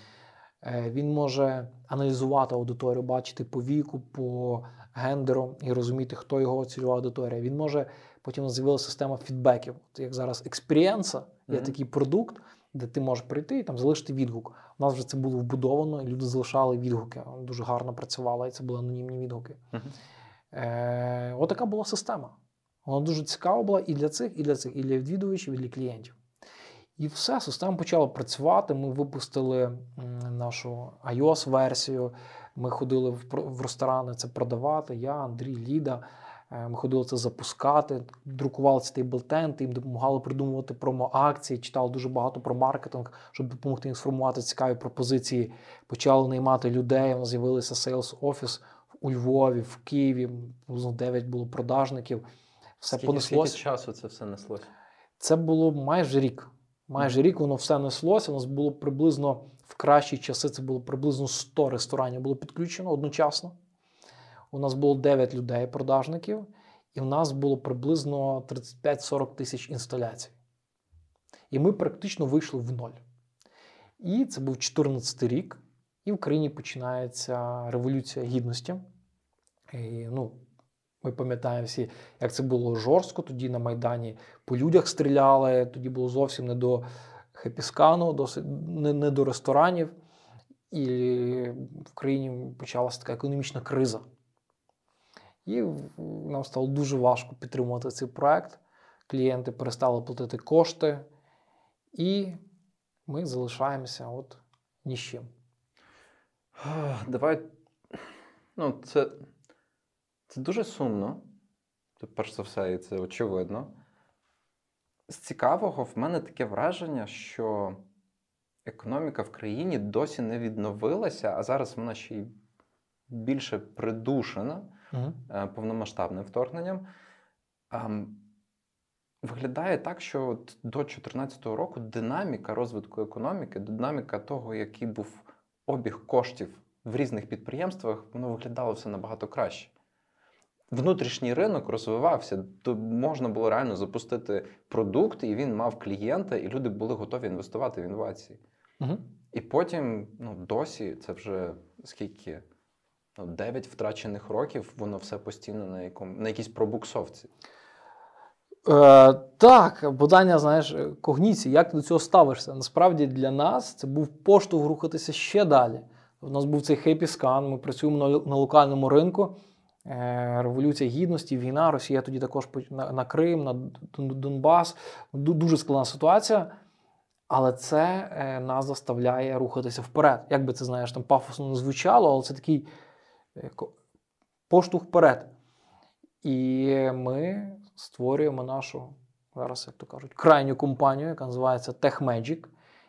Е, Він може аналізувати аудиторію, бачити по віку, по гендеру і розуміти, хто його цільова аудиторія. Він може потім з'явилася система фідбеків. От як зараз експірієнса, є Мгм. такий продукт, де ти можеш прийти і там залишити відгук. У нас вже це було вбудовано, і люди залишали відгуки. Дуже гарно працювало, і це були анонімні відгуки. Мгм. Е, отака була система. Вона дуже цікава була і для цих, і для цих, і для відвідувачів, і для клієнтів. І все, система почала працювати. Ми випустили нашу iOS-версію. Ми ходили в, ресторани це продавати. Я, Андрій, Ліда. Е, Ми ходили це запускати, друкували ці тейблтенти, їм допомагали придумувати промо-акції, читали дуже багато про маркетинг, щоб допомогти їм сформувати цікаві пропозиції. Почали наймати людей. У нас з'явилися сейлс офіс у Львові, в Києві. Приблизно 9 було продажників. Все Скільки, понеслося. скільки часу це все неслося? Це було майже рік. Майже рік воно все неслося. У нас було приблизно в кращі часи. Це було приблизно 100 ресторанів було підключено одночасно. У нас було 9 людей, продажників, і в нас було приблизно 35-40 тисяч інсталяцій. І ми практично вийшли в ноль. І це був 14 рік, і в країні починається революція гідності. І, ну, ми пам'ятаємо всі, як це було жорстко. Тоді на Майдані по людях стріляли, тоді було зовсім не до хепіскану, досить не, не до ресторанів. І в країні почалася така економічна криза. І нам стало дуже важко підтримувати цей проект. Клієнти перестали платити кошти, і ми залишаємося от ні з чим. Давай. Ну, це, це дуже сумно. Це, перш за все, і це очевидно. З цікавого, в мене таке враження, що економіка в країні досі не відновилася, а зараз вона ще й більше придушена Угу. повномасштабним вторгненням. Виглядає так, що от до 2014 року динаміка розвитку економіки, динаміка того, який був обіг коштів в різних підприємствах, воно виглядало все набагато краще. Внутрішній ринок розвивався, то можна було реально запустити продукт, і він мав клієнта, і люди були готові інвестувати в інновації. Угу. І потім, ну, досі, це вже скільки? Ну, 9 втрачених років, воно все постійно на, якому, на якійсь пробуксовці. Е, так, питання, знаєш, когніції, як ти до цього ставишся? Насправді для нас це був поштовх рухатися ще далі. У нас був цей хейпі скан, ми працюємо на, на локальному ринку. Е, Революція гідності, війна, Росія тоді також на, Крим, на Донбас. Дуже складна ситуація. Але це е, нас заставляє рухатися вперед. Як би це знаєш, там пафосно не звучало, але це такий е, поштовх вперед. І ми створюємо нашу, зараз, як то кажуть, крайню компанію, яка називається TechMagic,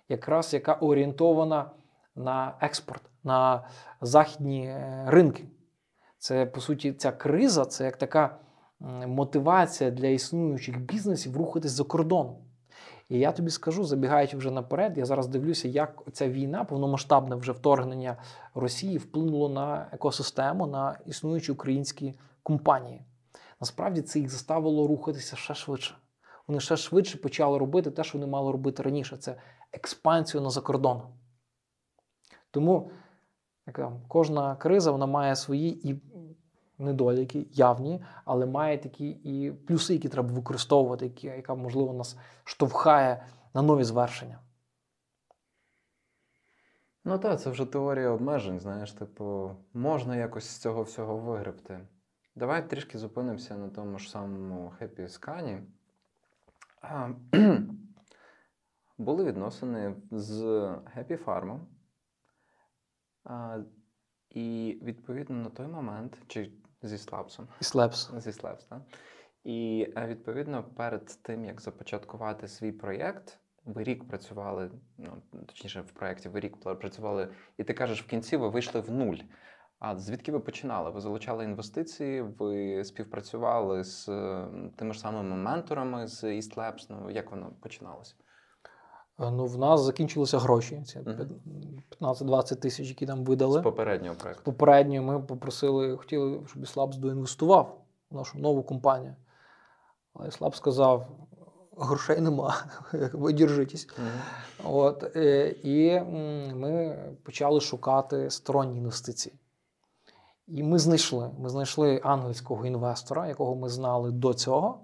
якраз яка орієнтована на експорт, на західні ринки. Це, по суті, ця криза це як така мотивація для існуючих бізнесів рухатись за кордоном. І я тобі скажу, забігаючи вже наперед, я зараз дивлюся, як ця війна, повномасштабне вже вторгнення Росії вплинуло на екосистему, на існуючі українські компанії. Насправді це їх заставило рухатися ще швидше. Вони ще швидше почали робити те, що вони мали робити раніше. Це експансію на закордон. Тому як там, кожна криза вона має свої і недоліки, явні, але має такі і плюси, які треба використовувати, які, яка, можливо, нас штовхає на нові звершення. Ну так, це вже теорія обмежень, знаєш, типу, можна якось з цього всього вигребти. Давай трішки зупинимося на тому ж самому Scan. А, Були відносини з Happy Farm. І відповідно на той момент, чи зі Слапсом, І слепс. зі Слепс, так? І е, відповідно перед тим, як започаткувати свій проєкт, ви рік працювали, ну точніше, в проєкті ви рік працювали, і ти кажеш, в кінці ви вийшли в нуль. А звідки ви починали? Ви залучали інвестиції, ви співпрацювали з тими ж самими менторами з East Labs? Ну як воно починалося? Е, Ну, в нас закінчилися гроші. Ці 15-20 тисяч, які нам видали. З попереднього проекту. Попередньо ми попросили, хотіли, щоб Іслабс доінвестував в нашу нову компанію. Але Іслаб сказав: грошей нема, ви держитесь. Мгм. От, е, і ми почали шукати сторонні інвестиції. І ми знайшли. Ми знайшли ангельського інвестора, якого ми знали до цього,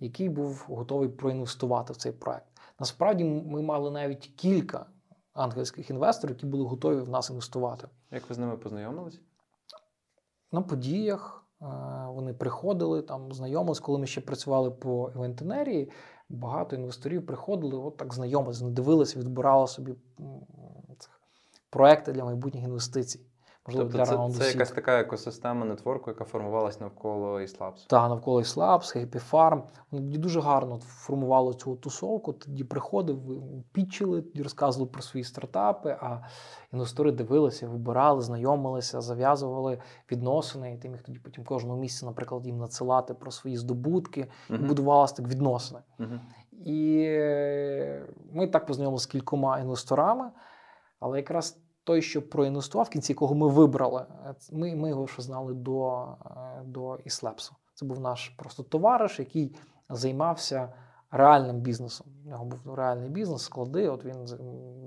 який був готовий проінвестувати в цей проект. Насправді ми мали навіть кілька ангельських інвесторів, які були готові в нас інвестувати. Як ви з ними познайомились? На подіях е, вони приходили, там знайомились, коли ми ще працювали по івентенерії. Багато інвесторів приходили, от так знайомились, дивилися, відбирали собі проекти для майбутніх інвестицій. Можливо, Тобто для це, раунду це Seed. якась така екосистема нетворку, яка формувалась навколо East Labs. Та навколо Labs, Happy Farm. Вони дуже гарно формували цю тусовку. Тоді приходив, пітчили, тоді розказували про свої стартапи, а інвестори дивилися, вибирали, знайомилися, зав'язували відносини. І ти міг тоді потім кожного місяця, наприклад, їм надсилати про свої здобутки. І Мгм. будувалися так відносини. Мгм. І ми так познайомилися з кількома інвесторами, але якраз той, що проінвестував, в кінці якого ми вибрали, е, ми, ми його ще знали до, е, до Іслепсу. Це був наш просто товариш, який займався реальним бізнесом. У нього був реальний бізнес, склади. От він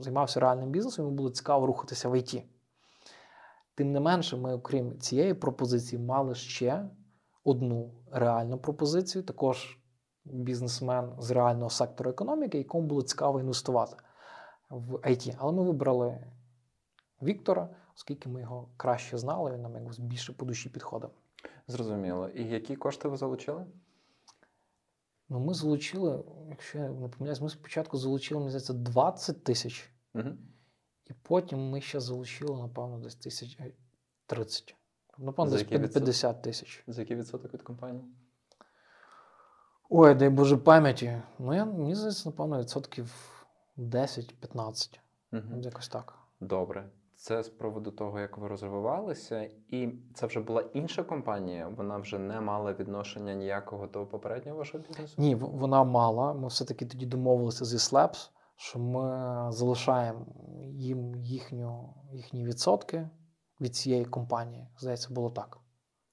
займався реальним бізнесом, йому було цікаво рухатися в ІТ. Тим не менше, ми, окрім цієї пропозиції, мали ще одну реальну пропозицію, також бізнесмен з реального сектору економіки, якому було цікаво інвестувати в IT. Але ми вибрали Віктора, оскільки ми його краще знали, він нам якось більше по душі підходив. Зрозуміло. І які кошти ви залучили? Ну, ми залучили, якщо я не помиляюсь, ми спочатку залучили, мені здається, 20 тисяч, Угу. і потім ми ще залучили, напевно, десь тисяч е, 30. Напевно, За десь який відсоток? 50 тисяч. За який відсоток від компанії? Ой, дай Боже пам'яті. Ну, я, мені здається, напевно, відсотків 10-15. Угу. Якось так. Добре. Це з приводу того, як ви розвивалися, і це вже була інша компанія. Вона вже не мала відношення ніякого до попереднього вашого бізнесу. Ні, вона мала. Ми все-таки тоді домовилися зі Slabs, що ми залишаємо їм їхню, їхні відсотки від цієї компанії. Здається, було так.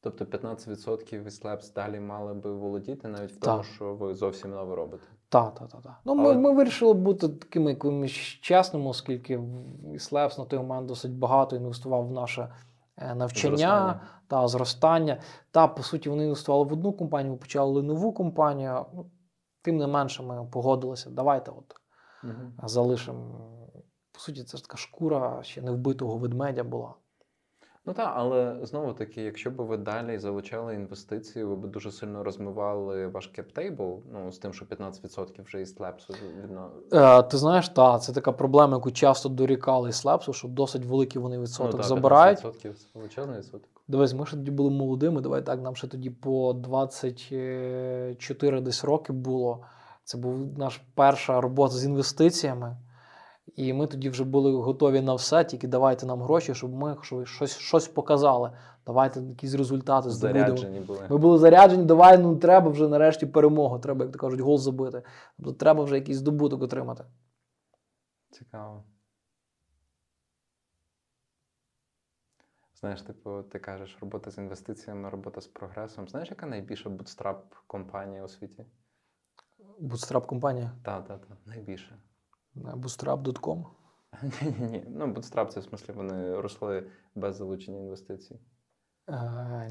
Тобто 15% від Labs далі мали би володіти, навіть в Так. тому, що ви зовсім нове робите. Так, так, так. Та. Ну, ми, Але- ми вирішили бути такими якимись чесними, оскільки Slabs на той момент досить багато інвестував в наше е, навчання Зростання. та зростання. Та, по суті, вони інвестували в одну компанію, ми почали нову компанію. Ну, тим не менше, ми погодилися. Давайте от Угу. залишимо. По суті, це ж така шкура ще не вбитого ведмедя була. Ну так, але знову таки, якщо б ви далі залучали інвестиції, ви б дуже сильно розмивали ваш кептейбл, ну з тим, що 15% вже із Labs відно. Е, ти знаєш, та, це така проблема, яку часто дорікали і Слепсу, що досить великий вони відсоток ну, та, забирають. 15% це величезний відсоток. Дивись, ми ще тоді були молодими. Давай так, нам ще тоді по 24 десь роки було. Це був наш перша робота з інвестиціями. І ми тоді вже були готові на все, тільки давайте нам гроші, щоб ми щось, щось показали. Давайте якісь результати здобудемо. Заряджені були. Ми були заряджені, давай, ну треба вже нарешті перемогу. Треба, як то кажуть, гол забити. Тобто треба вже якийсь здобуток отримати. Цікаво. Знаєш, типу, ти кажеш, робота з інвестиціями, робота з прогресом. Знаєш, яка найбільша бутстрап компанія у світі? Bootstrap компанія. Так, так, так, найбільше. Bootstrap.com. Ні. Ну, бутстрап це в смислі вони росли без залучення інвестицій.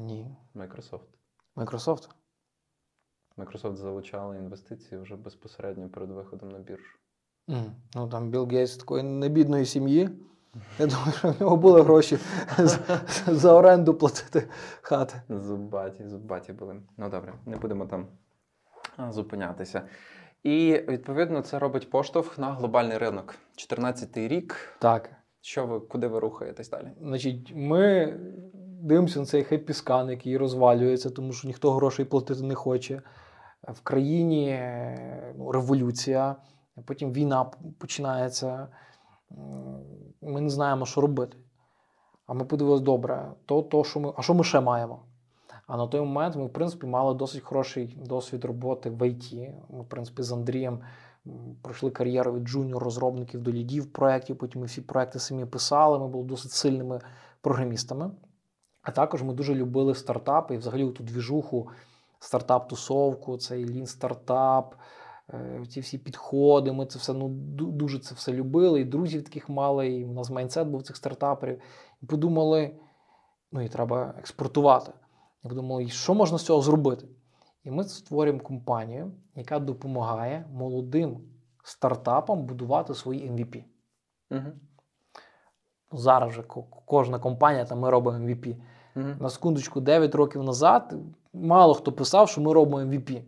Ні. Microsoft. Microsoft. Microsoft залучали інвестиції вже безпосередньо перед виходом на біржу. М, Ну там Білл Гейтс такої небідної сім'ї. Я думаю, що в нього були гроші за оренду платити хати. Зубаті, зубаті були. Ну добре, не будемо там зупинятися. І відповідно це робить поштовх на глобальний ринок. 14-й рік. Так. Що ви, куди ви рухаєтесь далі? Значить, ми дивимося на цей хеппі-скан, який розвалюється, тому що ніхто грошей платити не хоче. В країні ну, революція, потім війна починається. Ми не знаємо, що робити. А ми подивилися, добре, то, то, що ми, а що ми ще маємо? А на той момент ми, в принципі, мали досить хороший досвід роботи в ІТ. Ми, в принципі, з Андрієм пройшли кар'єру від джуніор-розробників до лідів проєктів, потім ми всі проекти самі писали, ми були досить сильними програмістами. А також ми дуже любили стартапи і взагалі ту двіжуху, стартап-тусовку, цей лін стартап, ці всі підходи. Ми це все ну, дуже це все любили, і друзів таких мали, і у нас майндсет був цих стартаперів. І подумали, ну і треба експортувати. І подумали, що можна з цього зробити? І ми створюємо компанію, яка допомагає молодим стартапам будувати свої MVP. Угу. Зараз вже кожна компанія там ми робимо MVP. Угу. На секундочку, 9 років назад мало хто писав, що ми робимо MVP.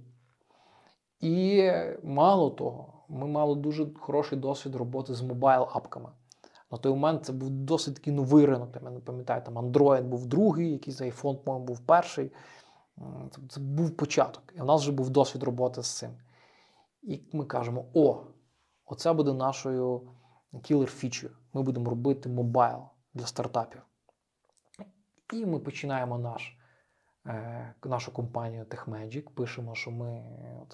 І мало того, ми мали дуже хороший досвід роботи з мобайл-апками. На той момент це був досить такий новий ринок. Я не пам'ятаю, там Android був другий, якийсь iPhone, по-моєму, був перший. Це, був початок. І в нас вже був досвід роботи з цим. І ми кажемо: о, оце буде нашою killer feature. Ми будемо робити мобайл для стартапів. І ми починаємо наш, е, нашу компанію TechMagic, пишемо, що ми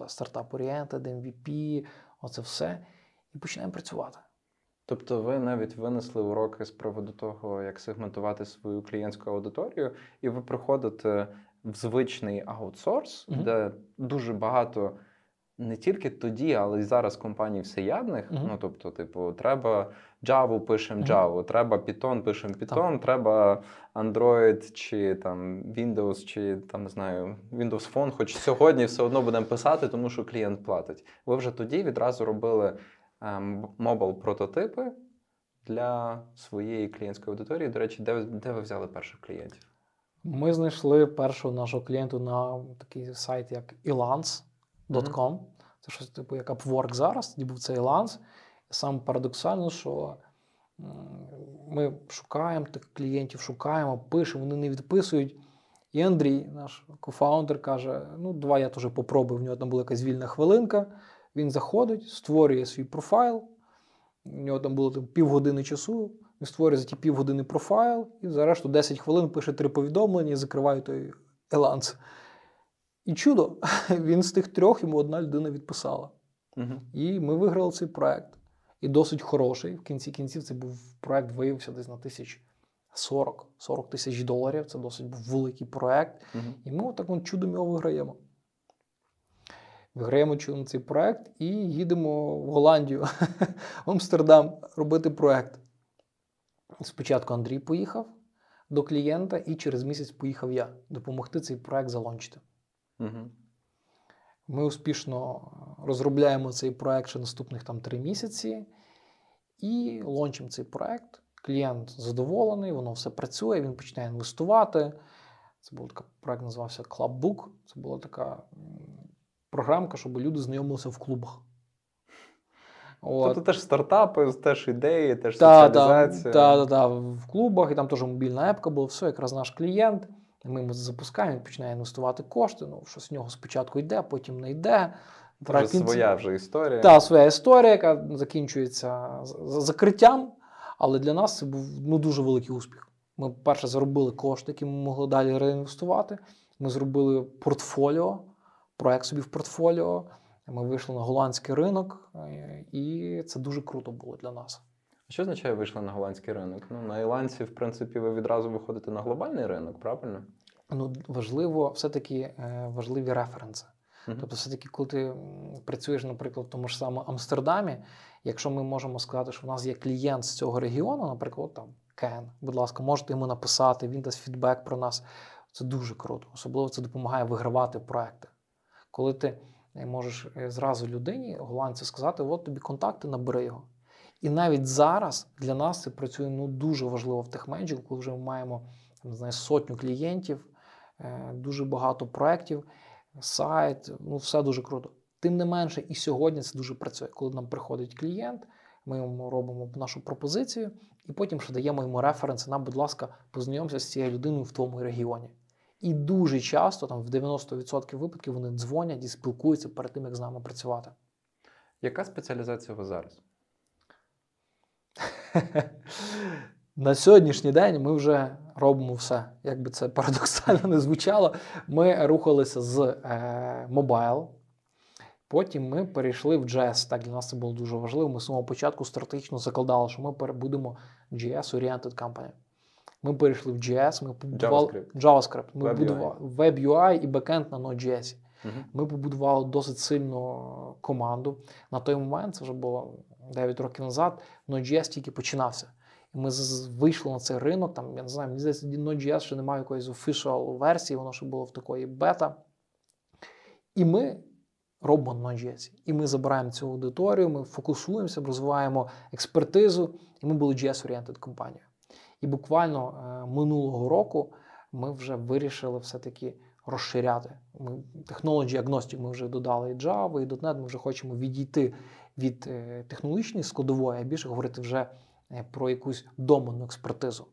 стартап Oriented, MVP, оце все. І починаємо працювати. Тобто ви навіть винесли уроки з приводу того, як сегментувати свою клієнтську аудиторію, і ви приходите в звичний аутсорс, Мгм. де дуже багато не тільки тоді, але й зараз компаній всеядних. Мгм. Ну тобто, типу, треба Java, пишемо. Java, треба Python, пишемо Python, треба Android чи там Windows, чи там не знаю, Windows Phone, хоч сьогодні все одно будемо писати, тому що клієнт платить. Ви вже тоді відразу робили мобил прототипи для своєї клієнтської аудиторії. До речі, де, де ви взяли перших клієнтів? Ми знайшли першого нашого клієнту на такий сайт, як elance.com. Це щось типу як Upwork зараз, тоді був цей Elance. Саме парадоксально, що ми шукаємо тих клієнтів, шукаємо, пишемо, вони не відписують. І Андрій, наш кофаундер, каже: ну, давай я теж попробую. В нього там була якась вільна хвилинка. Він заходить, створює свій профайл. У нього там було там, півгодини часу. Він створює за ті півгодини профайл, і за решту 10 хвилин пише три повідомлення і закриває той еланс. І чудо, він з тих трьох йому одна людина відписала. Угу. І ми виграли цей проект. І досить хороший. В кінці кінців це був проект, виявився десь на тисяч 40, 40 тисяч доларів. Це досить був великий проект. Угу. І ми отак чудом його виграємо. Чудом цей проект і їдемо в Голландію, в Амстердам робити проект. Спочатку Андрій поїхав до клієнта, і через місяць поїхав я допомогти цей проект залончити. Угу. Ми успішно розробляємо цей проект ще наступних там три місяці і лончимо цей проект. Клієнт задоволений, воно все працює, він починає інвестувати. Це був такий проект, називався Clubbook. Це була така програмка, щоб люди знайомилися в клубах. От. Тобто теж стартапи, теж ідеї, теж Та, соціалізація. та, та, та, в клубах, і там теж мобільна епка була, все, якраз наш клієнт. Ми йому запускаємо, він починає інвестувати кошти. Ну, щось в нього спочатку йде, потім не йде. Це вже кінці- своя вже історія. Та, своя історія, яка закінчується закриттям. Але для нас це був ну, дуже великий успіх. Ми перше заробили кошти, які ми могли далі реінвестувати. Ми зробили портфоліо, проект собі в портфоліо. Ми вийшли на голландський ринок, е, і це дуже круто було для нас. Що означає вийшли на голландський ринок? Ну, на Іландці, в принципі, ви відразу виходите на глобальний ринок, правильно? Ну, важливо, все-таки е, важливі референси. Мгм. Тобто, все-таки, коли ти працюєш, наприклад, в тому ж самому Амстердамі, якщо ми можемо сказати, що в нас є клієнт з цього регіону, наприклад, там Кен, будь ласка, можете йому написати, він дасть фідбек про нас. Це дуже круто. Особливо це допомагає вигравати проекти. Коли ти е, можеш е, зразу людині, голландцю, сказати, от тобі контакти, набери його. І навіть зараз для нас це працює ну, дуже важливо в TechMagic, коли вже ми маємо там, не сотню клієнтів, е, дуже багато проєктів, сайт, ну все дуже круто. Тим не менше, і сьогодні це дуже працює. Коли нам приходить клієнт, ми йому робимо нашу пропозицію, і потім ще даємо йому референси. Нам, будь ласка, познайомся з цією людиною в твоєму регіоні. І дуже часто, там в 90% випадків, вони дзвонять і спілкуються перед тим, як з нами працювати. Яка спеціалізація у вас зараз? На сьогоднішній день ми вже робимо все. Як би це парадоксально не звучало. Ми рухалися з е, потім ми перейшли в JS. Так, для нас це було дуже важливо. Ми з самого початку стратегічно закладали, що ми будемо JS-oriented company. Ми перейшли в JS, ми побудували JavaScript. JavaScript. Ми Web будували Web UI і бекенд на Node.js. Мгм. Ми побудували досить сильну команду. На той момент, це вже було 9 років назад, Node.js тільки починався. І ми вийшли на цей ринок. Там, я не знаю, мені здається, Node.js ще немає якоїсь official версії, воно ще було в такої бета. І ми робимо Node.js. І ми забираємо цю аудиторію, ми фокусуємося, розвиваємо експертизу, і ми були JS-oriented компанією. І буквально е, минулого року ми вже вирішили все-таки розширяти. Ми technology agnostic ми вже додали і Java, і .NET, ми вже хочемо відійти від е, технологічної складової, а більше говорити вже е, про якусь доменну експертизу.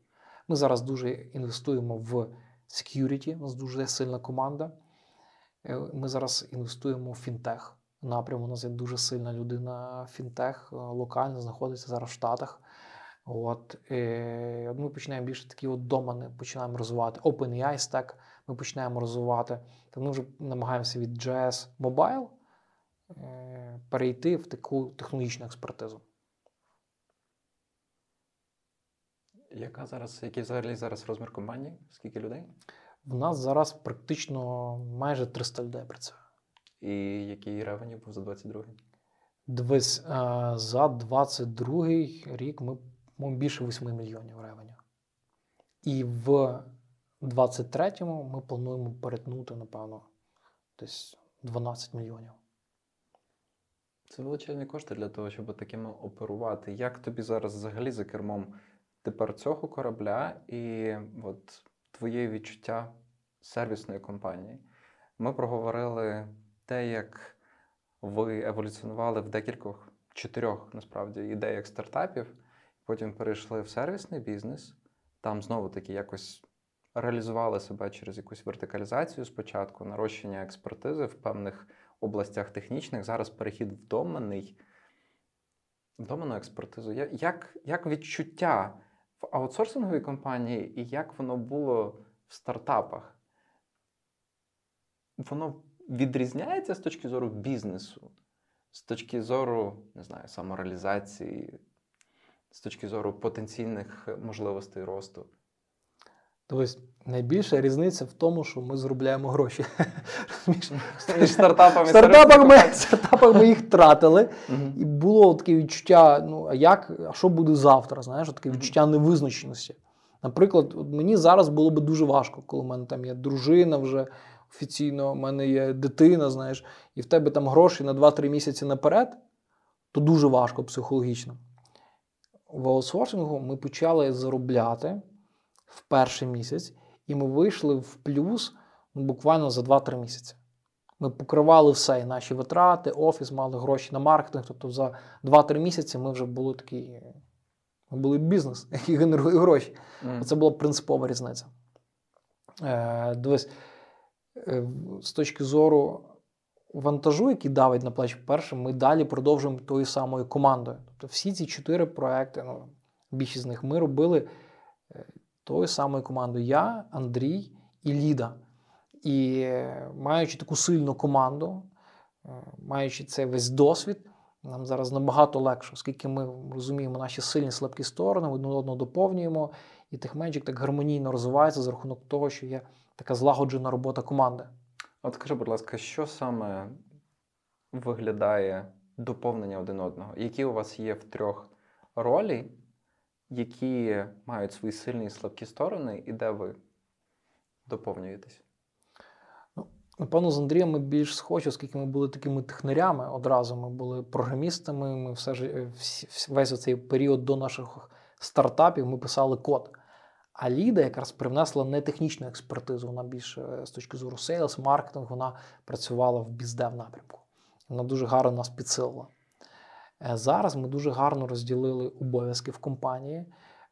Ми зараз дуже інвестуємо в security, у нас дуже сильна команда. Ми зараз інвестуємо в фінтех. Напряму у нас є дуже сильна людина фінтех, локально знаходиться зараз в Штатах. От, е, ми починаємо більше такі от домени починаємо розвивати. OpenAI Stack ми починаємо розвивати. То ми вже намагаємося від JS Mobile е, перейти в таку технологічну експертизу. Яка зараз, який взагалі зараз розмір компанії? Скільки людей? В нас зараз практично майже 300 людей працює. І який ревені був за 22-й? Дивись, е, за 22 рік ми більше 8 мільйонів ревеню. І в 23-му ми плануємо перетнути, напевно, десь 12 мільйонів. Це величезні кошти для того, щоб такими оперувати. Як тобі зараз взагалі за кермом тепер цього корабля і от твоє відчуття сервісної компанії? Ми проговорили те, як ви еволюціонували в декількох чотирьох насправді ідеях стартапів, потім перейшли в сервісний бізнес. Там знову таки якось реалізували себе через якусь вертикалізацію спочатку, нарощення експертизи в певних областях технічних. Зараз перехід в доменний, доменну експертизу. Як, як відчуття в аутсорсинговій компанії і як воно було в стартапах? Воно відрізняється з точки зору бізнесу, з точки зору, не знаю, самореалізації, з точки зору потенційних можливостей росту. Тобто найбільша різниця в тому, що ми заробляємо гроші. Між стартапами стартапах ми, стартапах ми їх тратили, і було таке відчуття: ну, а як, а що буде завтра? Знаєш, таке відчуття невизначеності. Наприклад, от мені зараз було би дуже важко, коли в мене там є дружина вже офіційно, в мене є дитина, знаєш, і в тебе там гроші на 2-3 місяці наперед, то дуже важко психологічно. В аутсорсингу ми почали заробляти в перший місяць, і ми вийшли в плюс ну, буквально за 2-3 місяці. Ми покривали все, і наші витрати, офіс, мали гроші на маркетинг. Тобто за 2-3 місяці ми вже були такі. Ми були бізнес, який генерує гроші. Мгм. Це була принципова різниця. Е, дивись, е, з точки зору вантажу, який давить на плечі, перше, ми далі продовжуємо тою самою командою. Тобто всі ці чотири проекти, ну, більшість з них ми робили е, тою самою командою. Я, Андрій і Ліда. І е, маючи таку сильну команду, е, маючи цей весь досвід, нам зараз набагато легше, оскільки ми розуміємо наші сильні слабкі сторони, одне одного доповнюємо, і TechMagic так гармонійно розвивається за рахунок того, що є така злагоджена робота команди. От скажи, будь ласка, що саме виглядає доповнення один одного? Які у вас є в трьох ролі, які мають свої сильні і слабкі сторони, і де ви доповнюєтесь? Напевно, з Андрієм ми більш схожі, оскільки ми були такими технарями одразу. Ми були програмістами. Ми все ж е, весь цей період до наших стартапів ми писали код. А Ліда якраз привнесла не технічну експертизу, вона більше е, з точки зору sales, маркетинг, вона працювала в bizdev напрямку. Вона дуже гарно нас підсилила. Е, Зараз ми дуже гарно розділили обов'язки в компанії.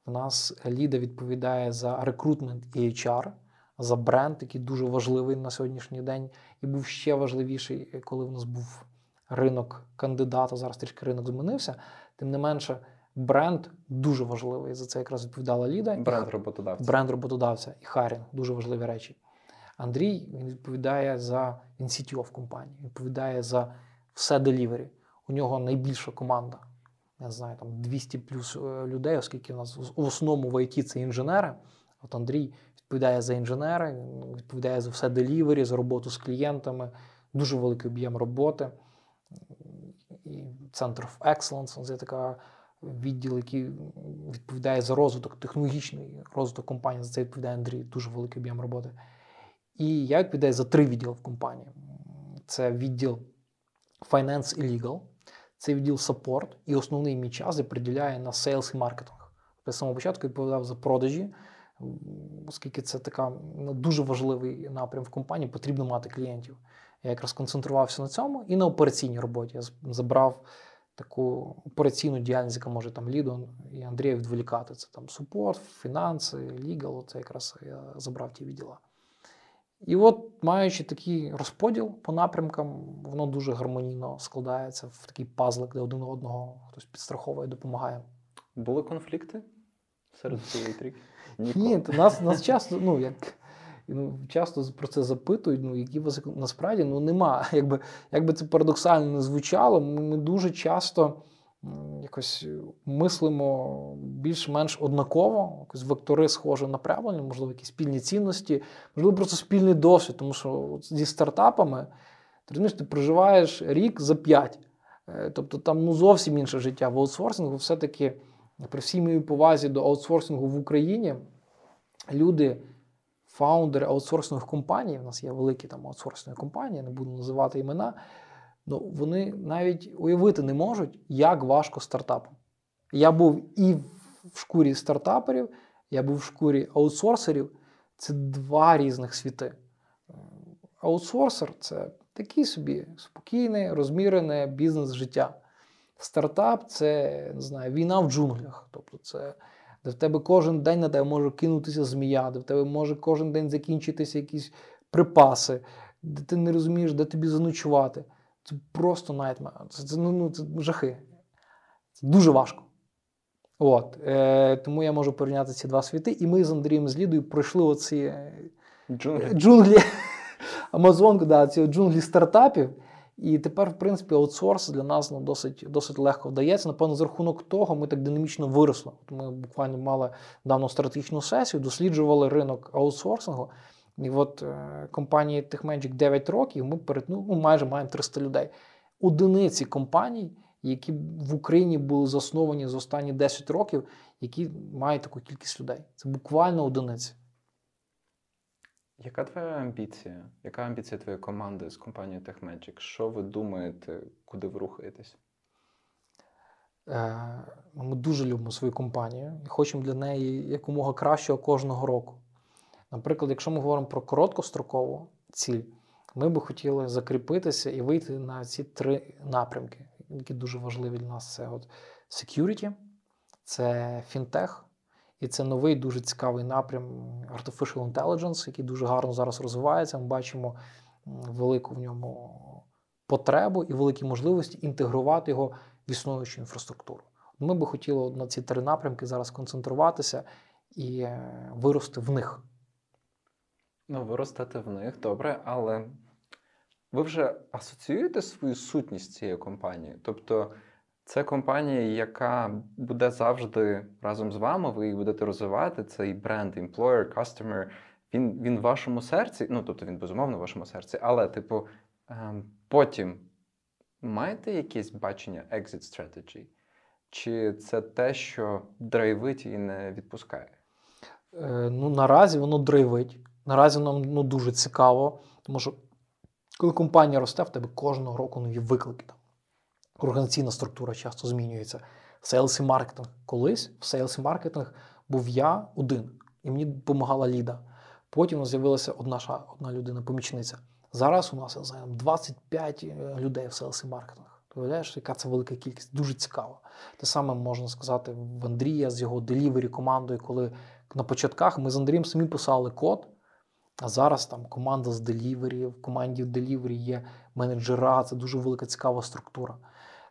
В нас Ліда відповідає за рекрутмент і HR, за бренд, який дуже важливий на сьогоднішній день, і був ще важливіший, е, коли в нас був ринок кандидата. Зараз трішки ринок змінився. Тим не менше, Бренд дуже важливий. За це якраз відповідала Ліда. Бренд роботодавця. Бренд роботодавця і hiring дуже важливі речі. Андрій він відповідає за він CTO в компанії, відповідає за все delivery. У нього найбільша команда. Я знаю, там 200 плюс е, людей, оскільки у нас в основному в ІТ це інженери. От Андрій відповідає за інженери, відповідає за все делівері, за роботу з клієнтами, дуже великий об'єм роботи. І Center of Excellence це така відділ, який відповідає за розвиток, технологічний розвиток компанії. За це відповідає Андрій, дуже великий об'єм роботи. І я відповідаю за три відділи в компанії: це відділ Finance і Legal, це відділ Support, і основний мій час я приділяю на Sales і маркетинг. Я з самого початку відповідав за продажі, оскільки це така ну, дуже важливий напрям в компанії, потрібно мати клієнтів. Я якраз концентрувався на цьому і на операційній роботі. Я забрав таку операційну діяльність, яка може там Лідон і Андрія відволікати. Це там супорт, фінанси, лігал. Це якраз я забрав ті відділа. І от, маючи такий розподіл по напрямкам, воно дуже гармонійно складається в такий пазлик, де один одного хтось підстраховує, допомагає. Були конфлікти серед цієї трійки? Ні, то нас нас часто, ну як ну, часто про це запитують, ну які вас насправді ну нема. Якби якби це парадоксально не звучало, ми, дуже часто якось мислимо більш-менш однаково, якось вектори схоже направлені, можливо, якісь спільні цінності, можливо, просто спільний досвід, тому що зі стартапами ти ти проживаєш рік за п'ять. Е, тобто там ну, зовсім інше життя в аутсорсингу, все-таки при всій моїй повазі до аутсорсингу в Україні люди, фаундери аутсорсингових компаній, у нас є великі там аутсорсингові компанії, не буду називати імена ну, вони навіть уявити не можуть, як важко стартапам. Я був і в шкурі стартаперів, я був в шкурі аутсорсерів. Це два різних світи. Аутсорсер це такий собі спокійний, розмірене бізнес-життя. Стартап це не знаю, війна в джунглях. Тобто, це де в тебе кожен день на тебе може кинутися змія, де в тебе може кожен день закінчитися якісь припаси, де ти не розумієш, де тобі заночувати. Це просто найтме. Це, це, ну, ну, це жахи. Це дуже важко. От. Е, Тому я можу порівняти ці два світи. І ми з Андрієм з Лідою пройшли оці е, джунглі, джунглі Амазонку, да, ці джунглі стартапів. І тепер, в принципі, аутсорс для нас ну, досить досить легко вдається. Напевно, за рахунок того, ми так динамічно виросли. Ми буквально мали давно стратегічну сесію, досліджували ринок аутсорсингу. І от е, компанії TechMagic 9 років ми перед, ну, майже маємо 300 людей. Одиниці компаній, які в Україні були засновані за останні 10 років, які мають таку кількість людей. Це буквально одиниці. Яка твоя амбіція? Яка амбіція твоєї команди з компанією TechMagic? Що ви думаєте, куди ви рухаєтесь? Е, ми дуже любимо свою компанію і хочемо для неї якомога кращого кожного року. Наприклад, якщо ми говоримо про короткострокову ціль, ми би хотіли закріпитися і вийти на ці три напрямки, які дуже важливі для нас: це от security, це фінтех, і це новий дуже цікавий напрям Artificial Intelligence, який дуже гарно зараз розвивається. Ми бачимо велику в ньому потребу і великі можливості інтегрувати його в існуючу інфраструктуру. Ми би хотіли на ці три напрямки зараз концентруватися і е, вирости в них. Ну, ви ростете в них, добре, але ви вже асоціюєте свою сутність з цією компанією? Тобто це компанія, яка буде завжди разом з вами, ви її будете розвивати, цей бренд, employer, customer, він він в вашому серці, ну тобто він безумовно в вашому серці, але, типу, ем, потім маєте якесь бачення exit strategy? Чи це те, що драйвить і не відпускає? Е, ну, Наразі воно драйвить. Наразі нам ну, дуже цікаво, тому що коли компанія росте, в тебе кожного року нові виклики. Там. Організаційна структура часто змінюється. Sales і маркетинг. Колись в sales і маркетинг був я один, і мені допомагала Ліда. Потім з'явилася одна одна людина-помічниця. Зараз у нас знаю, 25 е, людей в sales і маркетинг. Ти яка це велика кількість? Дуже цікаво. Те саме можна сказати в Андрія з його delivery командою, коли на початках ми з Андрієм самі писали код. А зараз там команда з делівері, в команді делівері є менеджера, це дуже велика цікава структура.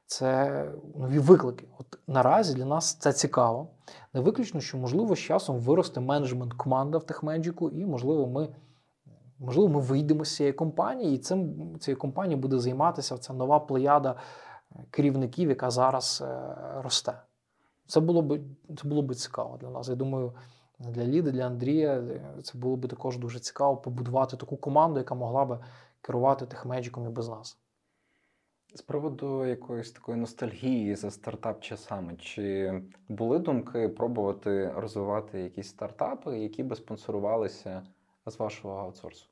це нові виклики. От наразі для нас це цікаво. Не виключно, що можливо з часом виросте менеджмент команда в техмеджику, і можливо, ми можливо, ми вийдемо з цієї компанії, і цим цією компанією буде займатися ця нова плеяда керівників, яка зараз е, росте. Це було б це було б цікаво для нас. Я думаю, для Ліди, для Андрія це було б також дуже цікаво побудувати таку команду, яка могла би керувати техмеджиком і без нас. З приводу якоїсь такої ностальгії за стартап-часами, чи були думки пробувати розвивати якісь стартапи, які би спонсорувалися з вашого аутсорсу?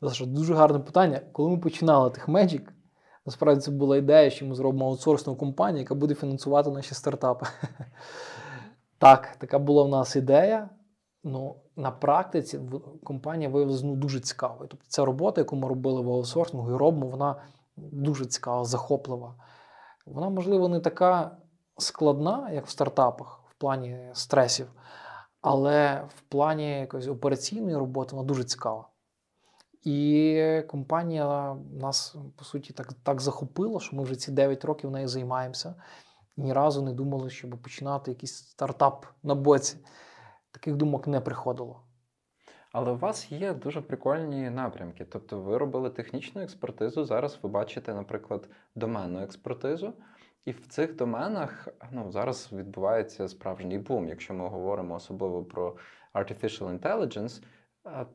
Дуже гарне питання. Коли ми починали TechMagic, насправді це була ідея, що ми зробимо аутсорсну компанію, яка буде фінансувати наші стартапи. Так, така була в нас ідея. Ну, на практиці компанія виявилася ну, дуже цікавою. Тобто ця робота, яку ми робили в аутсорсингу і робимо, вона дуже цікава, захоплива. Вона, можливо, не така складна, як в стартапах, в плані стресів, але в плані якоїсь операційної роботи вона дуже цікава. І компанія нас, по суті, так так захопила, що ми вже ці 9 років нею займаємося. Ні разу не думали, щоб починати якийсь стартап на боці. Таких думок не приходило. Але у вас є дуже прикольні напрямки. Тобто, ви робили технічну експертизу. Зараз ви бачите, наприклад, доменну експертизу. І в цих доменах ну, зараз відбувається справжній бум. Якщо ми говоримо особливо про artificial intelligence,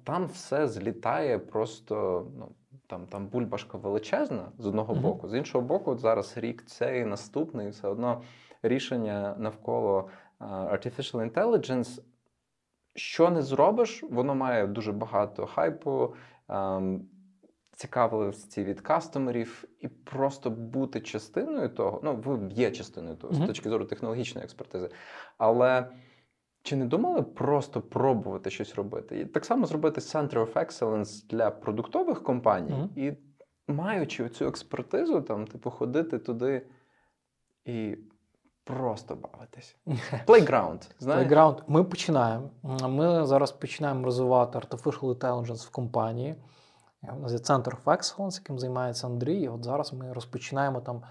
там все злітає просто. ну, Там там бульбашка величезна з одного mm-hmm. боку, з іншого боку, от зараз рік цей наступний, все одно рішення навколо uh, artificial intelligence що не зробиш, воно має дуже багато хайпу, ем, цікавості від кастомерів, і просто бути частиною того. Ну, ви є частиною того mm-hmm. з точки зору технологічної експертизи. Але чи не думали просто пробувати щось робити? І так само зробити Center of Excellence для продуктових компаній, mm-hmm. і маючи цю експертизу, там, типу, ходити туди і Просто бавитись. Playground. знаєш? Playground. Ми починаємо. Ми зараз починаємо розвивати Artificial Intelligence в компанії. У нас є центр of Excellence, яким займається Андрій. І от зараз ми розпочинаємо там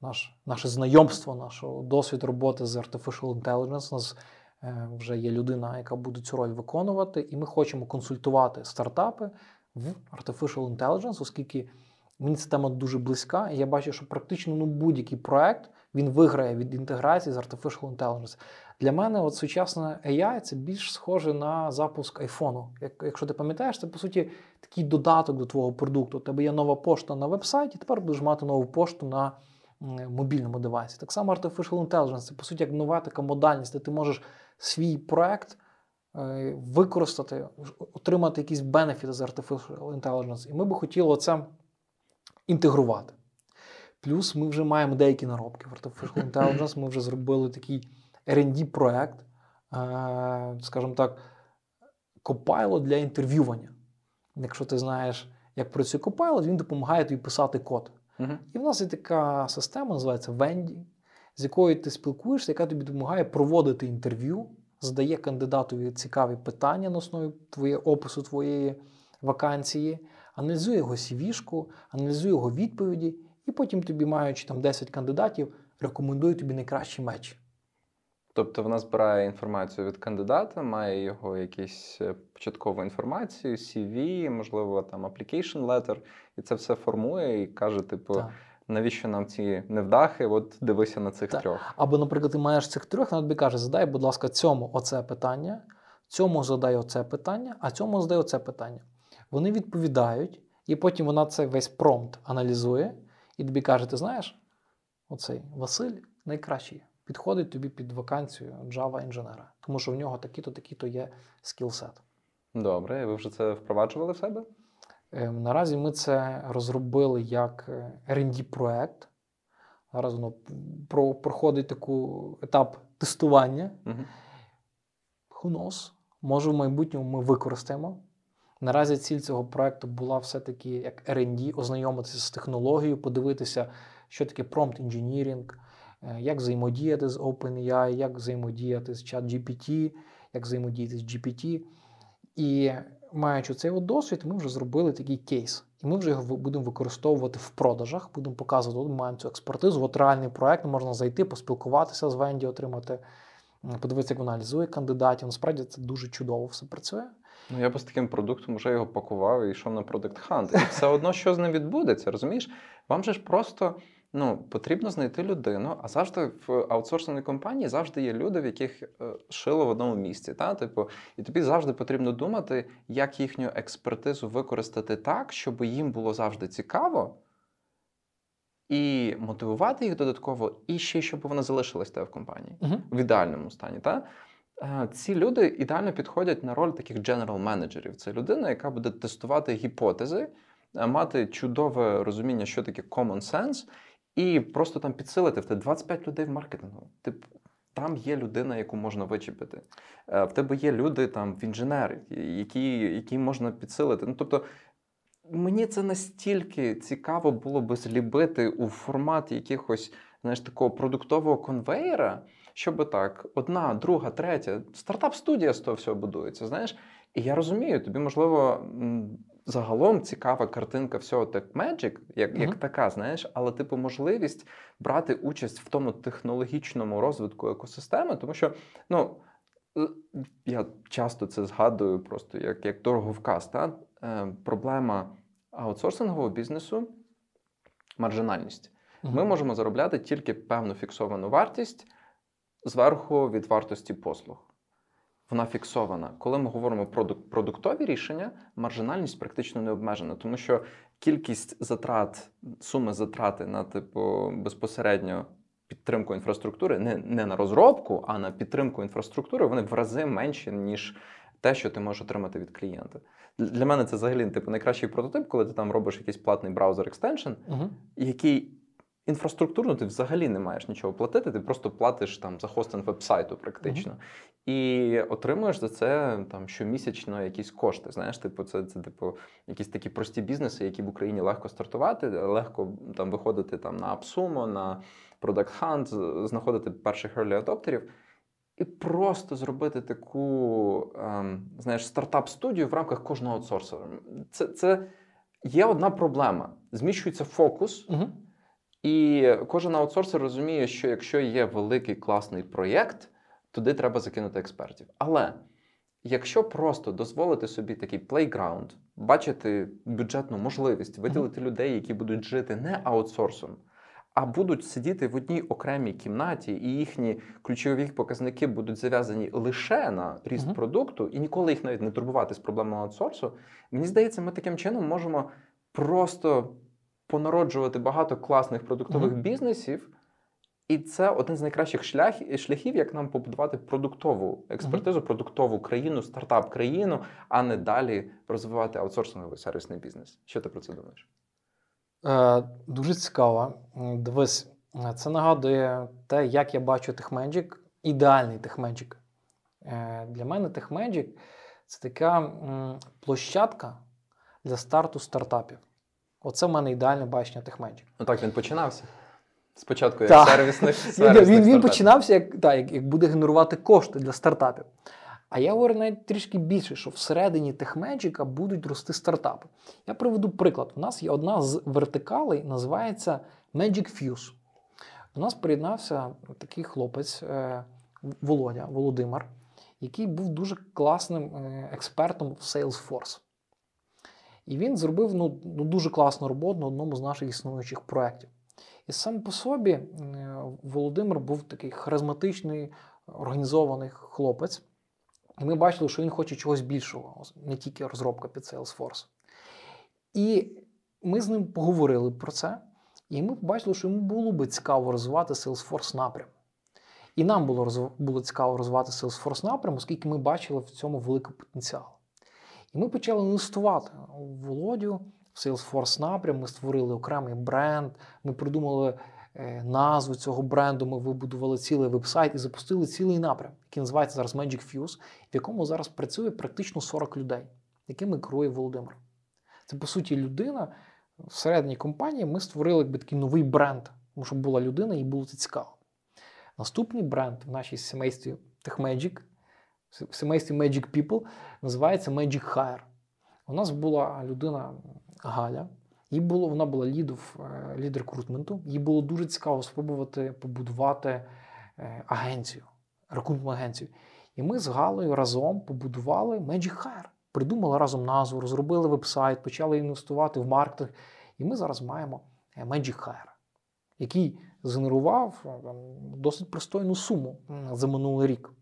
наш, наше знайомство, наш досвід роботи з Artificial Intelligence. У нас е, вже є людина, яка буде цю роль виконувати, і ми хочемо консультувати стартапи в Artificial Intelligence, оскільки мені ця тема дуже близька, і я бачу, що практично ну, будь-який проект він виграє від інтеграції з Artificial Intelligence. Для мене от сучасна AI це більш схоже на запуск айфону. Якщо ти пам'ятаєш, це по суті такий додаток до твого продукту. У тебе є нова пошта на веб-сайті, тепер будеш мати нову пошту на мобільному девайсі. Так само Artificial Intelligence це по суті як нова така модальність, де ти можеш свій проект е, використати, отримати якісь бенефіти з Artificial Intelligence. І ми би хотіли це інтегрувати. Плюс ми вже маємо деякі наробки в Artificial Intelligence. Ми вже зробили такий rd проект е, скажімо так, Copilot для інтерв'ювання. Якщо ти знаєш, як працює Copilot, він допомагає тобі писати код. Uh-huh. І в нас є така система, називається Венді, з якою ти спілкуєшся, яка тобі допомагає проводити інтерв'ю, задає кандидатові цікаві питання на основі твоє, опису твоєї вакансії, аналізує його CV-шку, аналізує його відповіді. І потім тобі, маючи там 10 кандидатів, рекомендує тобі найкращий меч. Тобто вона збирає інформацію від кандидата, має його якусь е, початкову інформацію, CV, можливо, там application letter, і це все формує і каже, типу, так. навіщо нам ці невдахи? От дивися на цих так. трьох. Або, наприклад, ти маєш цих трьох, вона тобі каже, задай, будь ласка, цьому оце питання, цьому задай оце питання, а цьому задай оце питання. Вони відповідають, і потім вона це весь промпт аналізує і тобі каже, ти знаєш, оцей Василь найкращий підходить тобі під вакансію Java інженера, тому що в нього такі-то, такі-то є скілсет. Добре, і ви вже це впроваджували в себе? Ем, наразі ми це розробили як rd проект Зараз воно проходить таку етап тестування. Угу. Who knows? Може, в майбутньому ми використаємо. Наразі ціль цього проекту була все-таки як R&D, ознайомитися з технологією, подивитися, що таке engineering, е, як взаємодіяти з OpenAI, як взаємодіяти з ChatGPT, як взаємодіяти з GPT. І маючи цей от досвід, ми вже зробили такий кейс. І ми вже його будемо використовувати в продажах, будемо показувати, от ми маємо цю експертизу, от реальний проект, можна зайти, поспілкуватися з Венді, отримати, подивитися, як вона аналізує кандидатів. Насправді це дуже чудово все працює. Ну, я би з таким продуктом вже його пакував і йшов на Product Hunt. І все одно, що з ним відбудеться, розумієш? Вам же ж просто ну, потрібно знайти людину, а завжди в аутсорсинговій компанії завжди є люди, в яких е, шило в одному місці. Та? Типу, і тобі завжди потрібно думати, як їхню експертизу використати так, щоб їм було завжди цікаво. І мотивувати їх додатково, і ще щоб вони залишились в тебе в компанії Угу. в ідеальному стані. Та? Е, Ці люди ідеально підходять на роль таких general менеджерів. Це людина, яка буде тестувати гіпотези, е, мати чудове розуміння, що таке common sense, і просто там підсилити в тебе 25 людей в маркетингу. Тип, там є людина, яку можна вичепити. Е, В тебе є люди там в інженери, які, які можна підсилити. Ну, тобто, мені це настільки цікаво було би злібити у формат якихось знаєш, такого продуктового конвейера, щоб так, одна, друга, третя, стартап-студія з того всього будується. Знаєш, і я розумію, тобі, можливо, загалом цікава картинка всього так Magic, як, як така, знаєш, але типу можливість брати участь в тому технологічному розвитку екосистеми, тому що ну. е, Я часто це згадую просто як, як дороговказ. Та? Е, проблема аутсорсингового бізнесу маржинальність. Ми можемо заробляти тільки певну фіксовану вартість зверху від вартості послуг. Вона фіксована. Коли ми говоримо про продуктові рішення, маржинальність практично не обмежена, тому що кількість затрат, суми затрати на типу безпосередньо підтримку інфраструктури, не, не на розробку, а на підтримку інфраструктури, вони в рази менші, ніж те, що ти можеш отримати від клієнта. Для мене це взагалі типу найкращий прототип, коли ти там робиш якийсь платний браузер екстеншн, Угу. який інфраструктурно ти взагалі не маєш нічого платити, ти просто платиш там за хостинг веб-сайту практично. І отримуєш за це там щомісячно якісь кошти. Знаєш, типу, це, це типу якісь такі прості бізнеси, які в Україні легко стартувати, легко там виходити там на AppSumo, на Product Hunt, знаходити перших early адоптерів. І просто зробити таку, ем, знаєш, стартап-студію в рамках кожного аутсорсера. Це, це є одна проблема. Зміщується фокус, Угу. І кожен аутсорсер розуміє, що якщо є великий класний проєкт, туди треба закинути експертів. Але якщо просто дозволити собі такий плейграунд, бачити бюджетну можливість, виділити людей, які будуть жити не аутсорсом, а будуть сидіти в одній окремій кімнаті, і їхні ключові показники будуть зав'язані лише на ріст Мгм. продукту, і ніколи їх навіть не турбувати з проблемою аутсорсу. Мені здається, ми таким чином можемо просто понароджувати багато класних продуктових Мгм. бізнесів. І це один з найкращих шлях, шляхів, як нам побудувати продуктову експертизу, продуктову країну, стартап-країну, а не далі розвивати аутсорсинговий сервісний бізнес. Що ти про це думаєш? Е, дуже цікаво. Дивись, це нагадує те, як я бачу TechMagic, ідеальний TechMagic. Е, Для мене TechMagic – це така м, площадка для старту стартапів. Оце в мене ідеальне бачення TechMagic. Ну так він починався. Спочатку як сервісних, сервісних він, він починався як, так, як, як буде генерувати кошти для стартапів. А я говорю навіть трішки більше, що всередині TechMagic будуть рости стартапи. Я приведу приклад. У нас є одна з вертикалей, називається Magic Fuse. До нас приєднався такий хлопець е, Володя, Володимир, який був дуже класним е, експертом в Salesforce. І він зробив ну, ну, дуже класну роботу на одному з наших існуючих проєктів. І сам по собі е, Володимир був такий харизматичний, організований хлопець. І ми бачили, що він хоче чогось більшого, не тільки розробка під Salesforce. І ми з ним поговорили про це, і ми побачили, що йому було би цікаво розвивати Salesforce напрям. І нам було, було цікаво розвивати Salesforce напрям, оскільки ми бачили в цьому великий потенціал. І ми почали інвестувати у Володю в Salesforce напрям. Ми створили окремий бренд, ми придумали е, назву цього бренду, ми вибудували цілий веб-сайт і запустили цілий напрям, який називається зараз Magic Fuse, в якому зараз працює практично 40 людей, якими керує Володимир. Це, по суті, людина всередині компанії. Ми створили якби такий новий бренд, тому що була людина і було це цікаво. Наступний бренд в нашій сімействі TechMagic, в сімействі Magic People, називається Magic Hire. У нас була людина Галя. Їй було, вона була лідов, е, лід рекрутменту. Їй було дуже цікаво спробувати побудувати е, агенцію, рекрутмент агенцію. І ми з Галею разом побудували Magic Hire. Придумали разом назву, розробили веб-сайт, почали інвестувати в маркетинг. І ми зараз маємо е, Magic Hire, який згенерував досить пристойну суму за минулий рік.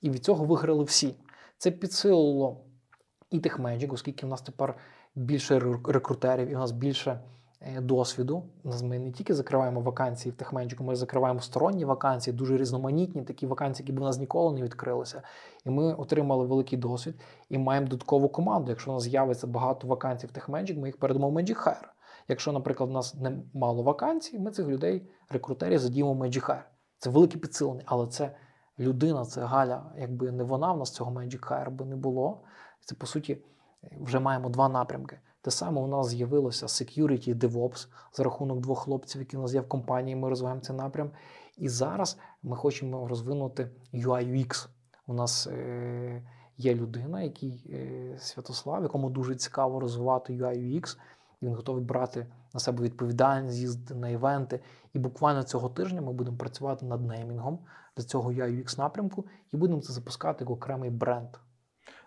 І від цього виграли всі. Це підсилило і TechMagic, оскільки в нас тепер більше рекрутерів, і у нас більше е, досвіду. Ми не тільки закриваємо вакансії в TechMagic, ми закриваємо сторонні вакансії, дуже різноманітні, такі вакансії, які б у нас ніколи не відкрилися. І ми отримали великий досвід і маємо додаткову команду. Якщо у нас з'явиться багато вакансій в TechMagic, ми їх передамо в Magic Hire. Якщо, наприклад, у нас не мало вакансій, ми цих людей, рекрутерів, задіємо в Magic Hire. Це велике підсилення, але це людина, це Галя. Якби не вона, в нас цього Magic Hire би не було. Це по суті вже маємо два напрямки. Те саме у нас з'явилося Security DevOps за рахунок двох хлопців, які у нас є в компанії. Ми розвиваємо цей напрям. І зараз ми хочемо розвинути UI UX. У нас е, є людина, який е, Святослав, якому дуже цікаво розвивати UI UX. Він готовий брати на себе відповідальність, їздити на івенти. І буквально цього тижня ми будемо працювати над неймінгом для цього UI UX напрямку і будемо це запускати як окремий бренд.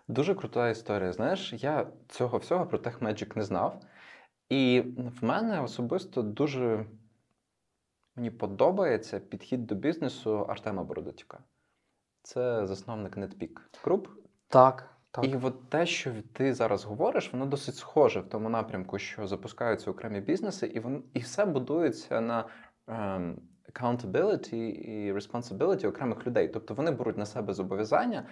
Дуже крута історія. Знаєш, я цього всього про TechMagic не знав. І в мене особисто дуже мені подобається підхід до бізнесу Артема Бородатюка. Це засновник NetPeak Group. Так, так. І от те, що ти зараз говориш, воно досить схоже в тому напрямку, що запускаються окремі бізнеси, і вон, і все будується на ем, accountability і responsibility окремих людей. Тобто вони беруть на себе зобов'язання,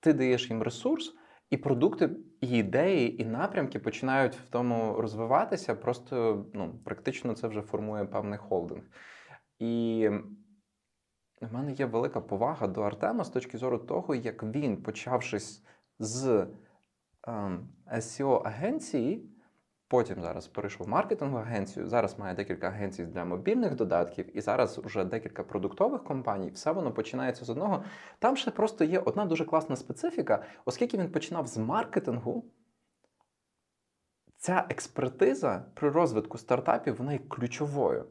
ти даєш їм ресурс, і продукти, і ідеї, і напрямки починають в тому розвиватися. Просто ну, практично це вже формує певний холдинг. І в мене є велика повага до Артема з точки зору того, як він, почавшись з ем, SEO агенції, потім зараз перейшов в маркетингову агенцію. Зараз має декілька агенцій для мобільних додатків, і зараз вже декілька продуктових компаній. Все воно починається з одного. Там ще просто є одна дуже класна специфіка, оскільки він починав з маркетингу. Ця експертиза при розвитку стартапів вона є ключовою.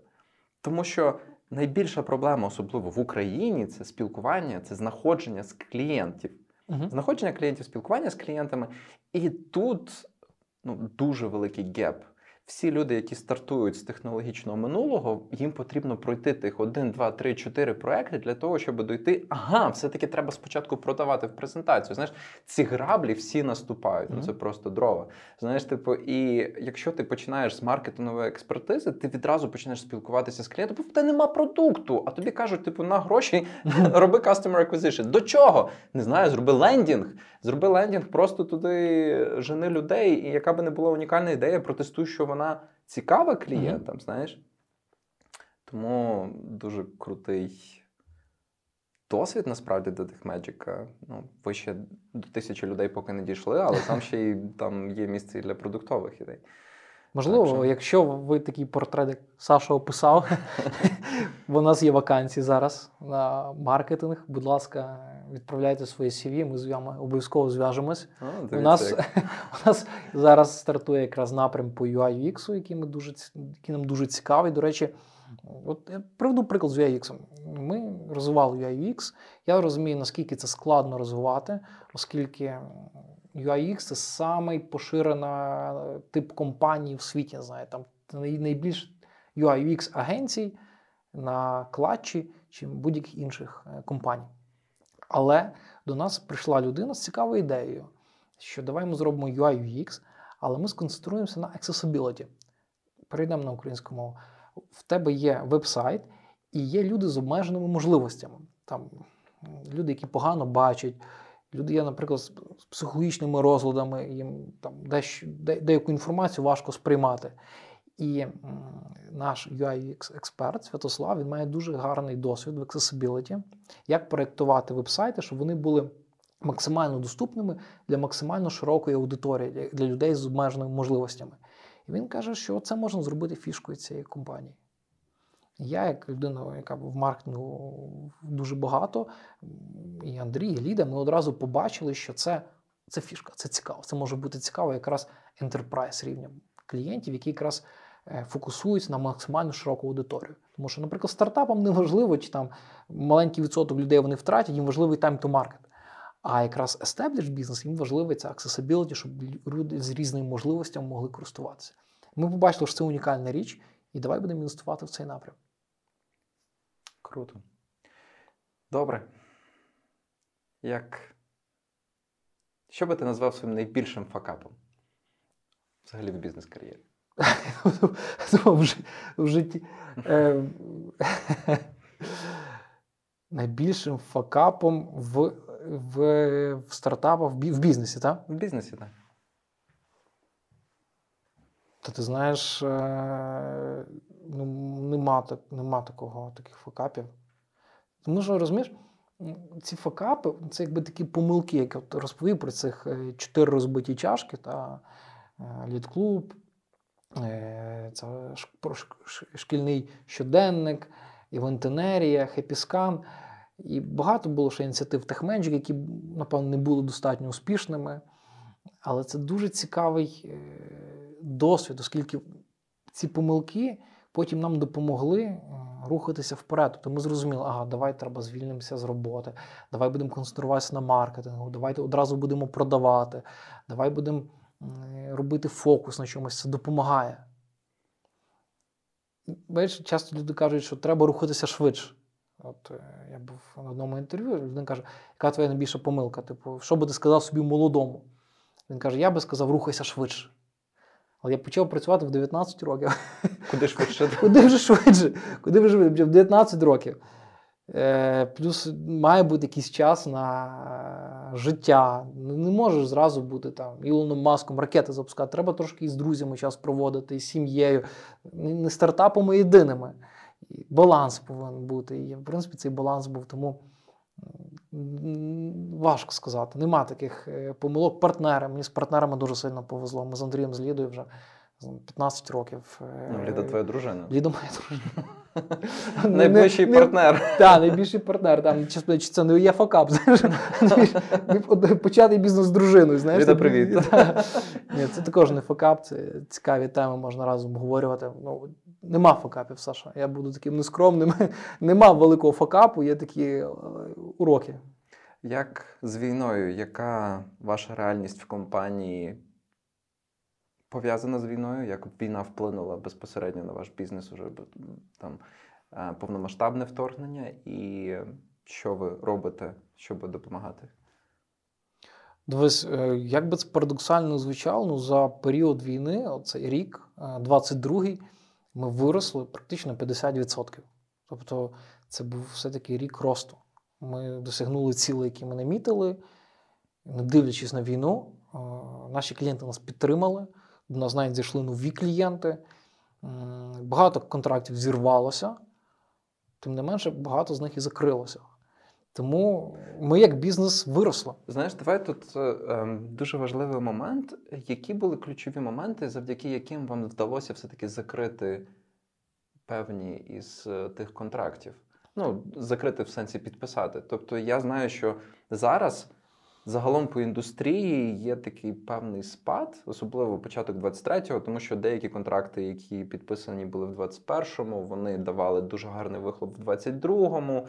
Тому що найбільша проблема, особливо в Україні, це спілкування, це знаходження з клієнтів. Угу. Знаходження клієнтів, спілкування з клієнтами. І тут ну, дуже великий геп. Всі люди, які стартують з технологічного минулого, їм потрібно пройти тих 1, 2, 3, 4 проекти для того, щоб дойти. Ага, все-таки треба спочатку продавати в презентацію. Знаєш, ці граблі всі наступають. Ну це просто дрова. Знаєш, типу, і якщо ти починаєш з маркетингової експертизи, ти відразу починаєш спілкуватися з клієнтом, бо в тебе нема продукту, а тобі кажуть, типу, на гроші роби customer acquisition. До чого? Не знаю, зроби лендінг. Зроби лендінг, просто туди жени людей, і яка би не була унікальна ідея, протестуй, що вона цікава клієнтам, mm-hmm. знаєш. Тому дуже крутий досвід насправді до TechMagic. Ну, ви ще до тисячі людей поки не дійшли, але там ще й там є місце і для продуктових ідей. Можливо, так, що... якщо ви такий портрет, як Саша описав, бо у нас є вакансії зараз на маркетинг. Будь ласка, відправляйте свої CV, ми з вами обов'язково зв'яжемось. О, у, нас, у нас зараз стартує якраз напрям по UI UX, який, ми дуже, який нам дуже цікавий. До речі, от я приведу приклад з UI UX. Ми розвивали UI UX. Я розумію, наскільки це складно розвивати, оскільки. UIX це самий поширений тип компанії в світі. Не знаю, там найбільш UIX агенцій на клатчі, чим будь-яких інших компаній. Але до нас прийшла людина з цікавою ідеєю, що давай ми зробимо UI UX, але ми сконцентруємося на accessibility. Перейдемо на українську мову. В тебе є веб-сайт і є люди з обмеженими можливостями. Там люди, які погано бачать. Люди є, наприклад, з психологічними розладами, їм там дещо, деяку інформацію важко сприймати. І наш UI-експерт Святослав він має дуже гарний досвід в accessibility, як проєктувати веб-сайти, щоб вони були максимально доступними для максимально широкої аудиторії, для людей з обмеженими можливостями. І він каже, що це можна зробити фішкою цієї компанії. Я, як людина, яка в маркетингу дуже багато, і Андрій, і Ліда, ми одразу побачили, що це це фішка, це цікаво. Це може бути цікаво якраз enterprise рівнем. клієнтів, які якраз е, фокусуються на максимально широку аудиторію. Тому що, наприклад, стартапам не важливо, чи там маленький відсоток людей вони втратять, їм важливий market. А якраз established бізнес, їм важливий це accessibility, щоб люди з різними можливостями могли користуватися. Ми побачили, що це унікальна річ, і давай будемо інвестувати в цей напрям. Круто. Добре. Як. Що би ти назвав своїм найбільшим факапом? Взагалі в бізнес-кар'єрі? в, житті. Е, найбільшим факапом в в, в стартапах, в бізнесі, так? В бізнесі, так. Та ти знаєш, е, нема так, нема такого, таких факапів. Тому що розумієш, ці факапи це якби такі помилки, як я розповів про цих е, чотири розбиті чашки та е, літклуб, це шкільний щоденник, івентенерія, хепіскан. І багато було ще ініціатив техменджик, які, напевно, не були достатньо успішними. Але це дуже цікавий досвід, оскільки ці помилки потім нам допомогли е, рухатися вперед. Тобто ми зрозуміли, ага, давай треба звільнимося з роботи, давай будемо концентруватися на маркетингу, давайте одразу будемо продавати, давай будемо робити фокус на чомусь. Це допомагає. Бачиш, часто люди кажуть, що треба рухатися швидше. От е, я був на одному інтерв'ю, людина каже, яка твоя найбільша помилка? Типу, що би ти сказав собі молодому? Він каже: Я би сказав, рухайся швидше. Але я почав працювати в 19 років. Куди швидше? Куди вже швидше? Куди вже швидше? В 19 років. Е, Плюс має бути якийсь час на життя. Не можеш зразу бути там Ілоном Маском, ракети запускати. Треба трошки із друзями час проводити, із сім'єю, не стартапами єдиними. Баланс повинен бути. І, в принципі, цей баланс був. Тому важко сказати. Нема таких е, помилок. Партнери. Мені з партнерами дуже сильно повезло. Ми з Андрієм з Лідою вже 15 років. Е, ну, Ліда твоя дружина. Ліда моя дружина. Найближчий партнер. Так, найбільший партнер. Там, чи це не є факап. Почати бізнес з дружиною. знаєш. Ліда, привіт. Ні, Це також не факап, це цікаві теми, можна разом обговорювати. Ну, Нема факапів, Саша. Я буду таким нескромним. Нема великого факапу, є такі е, уроки. Як з війною, яка ваша реальність в компанії пов'язана з війною? Як війна вплинула безпосередньо на ваш бізнес, уже там е, повномасштабне вторгнення, і що ви робите, щоб допомагати? Дивись, е, як би це парадоксально звучало, ну за період війни, оцей рік, 22-й, ми виросли практично 50%. Тобто це був все-таки рік росту. Ми досягнули цілей, які ми намітили, не дивлячись на війну, наші клієнти нас підтримали, нас навіть зайшли нові клієнти. Багато контрактів зірвалося, тим не менше, багато з них і закрилося. Тому ми як бізнес виросли. Знаєш, давай тут е, ем, дуже важливий момент. Які були ключові моменти, завдяки яким вам вдалося все-таки закрити певні із е, тих контрактів? Ну, закрити в сенсі підписати. Тобто, я знаю, що зараз загалом по індустрії є такий певний спад, особливо початок 23-го, тому що деякі контракти, які підписані були в 21-му, вони давали дуже гарний вихлоп в 22-му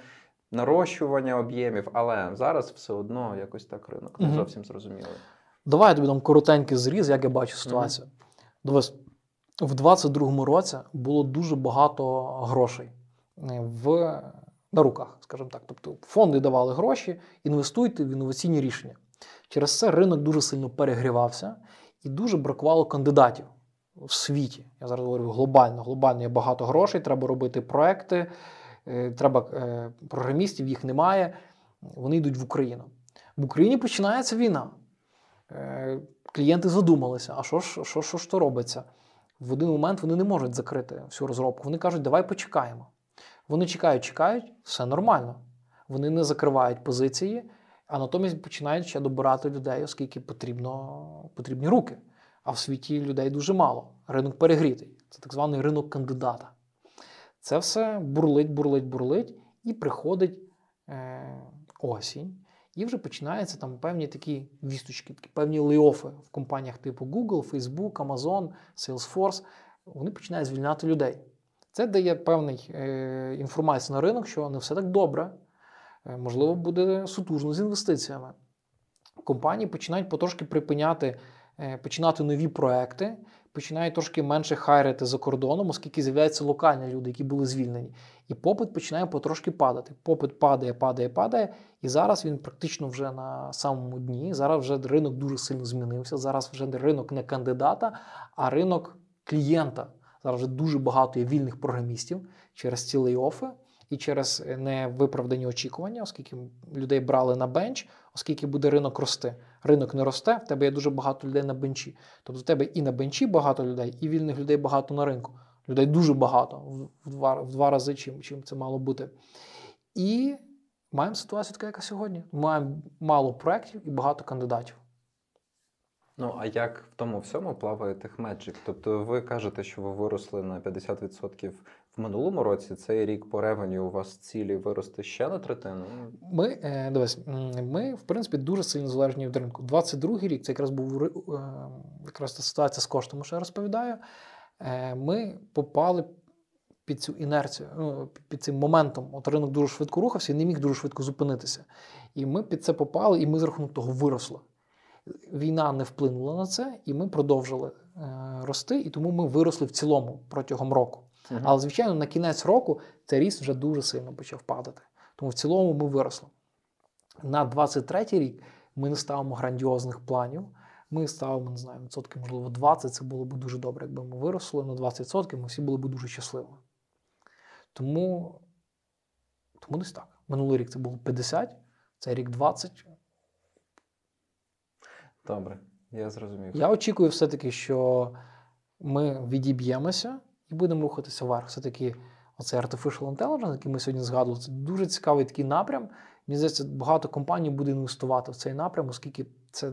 нарощування об'ємів, але зараз все одно якось так ринок не зовсім зрозумілий. Давай я тобі дам коротенький зріз, як я бачу ситуацію. Дивись, в 22-му році було дуже багато грошей в, на руках, скажімо так. Тобто фонди давали гроші, інвестуйте в інноваційні рішення. Через це ринок дуже сильно перегрівався і дуже бракувало кандидатів в світі. Я зараз говорю глобально. Глобально є багато грошей, треба робити проекти. Е, треба е, програмістів, їх немає. Вони йдуть в Україну. В Україні починається війна. Е, клієнти задумалися, а що ж що, що то робиться? В один момент вони не можуть закрити всю розробку. Вони кажуть, давай почекаємо. Вони чекають, чекають, все нормально. Вони не закривають позиції, а натомість починають ще добирати людей, оскільки потрібно, потрібні руки. А в світі людей дуже мало. Ринок перегрітий. Це так званий ринок кандидата. Це все бурлить, бурлить, бурлить, і приходить е, осінь. І вже починаються там певні такі вісточки, такі певні лейофи в компаніях типу Google, Facebook, Amazon, Salesforce. Вони починають звільняти людей. Це дає певний е, інформацію на ринок, що не все так добре. Е, можливо, буде сутужно з інвестиціями. Компанії починають потрошки припиняти, е, починати нові проекти, починають трошки менше хайрити за кордоном, оскільки з'являються локальні люди, які були звільнені. І попит починає потрошки падати. Попит падає, падає, падає. І зараз він практично вже на самому дні. Зараз вже ринок дуже сильно змінився. Зараз вже ринок не кандидата, а ринок клієнта. Зараз вже дуже багато є вільних програмістів через ці лейофи і через невиправдані очікування, оскільки людей брали на бенч, оскільки буде ринок рости. Ринок не росте, в тебе є дуже багато людей на бенчі. Тобто в тебе і на бенчі багато людей, і вільних людей багато на ринку. Людей дуже багато, в два, в два рази, чим, чим це мало бути. І маємо ситуацію така, яка сьогодні. Маємо мало проєктів і багато кандидатів. Ну, а як в тому всьому плаває TechMagic? Тобто ви кажете, що ви виросли на 50% в минулому році. Цей рік по ревеню у вас цілі вирости ще на третину? Ми е, дивись, ми, в принципі, дуже сильно залежні від ринку. 22-й рік це якраз був е, якраз та ситуація з коштом, що я розповідаю. Е, ми попали під цю інерцію, ну, під цим моментом. От ринок дуже швидко рухався і не міг дуже швидко зупинитися. І ми під це попали, і ми з рахунок того виросли. Війна не вплинула на це, і ми продовжили е, рости, і тому ми виросли в цілому протягом року. Uh-huh. Але, звичайно, на кінець року цей ріст вже дуже сильно почав падати. Тому в цілому ми виросли. На 23-й рік ми не ставимо грандіозних планів. Ми ставимо, не знаю, відсотки, можливо, 20. Це було б дуже добре, якби ми виросли на 20%, ми всі були б дуже щасливі. Тому, тому десь так. Минулий рік це було 50, цей рік 20. Добре, я зрозумів. Я очікую все-таки, що ми відіб'ємося і будемо рухатися вверх. Все-таки оцей Artificial Intelligence, який ми сьогодні згадували, це дуже цікавий такий напрям. Мені здається, багато компаній буде інвестувати в цей напрям, оскільки це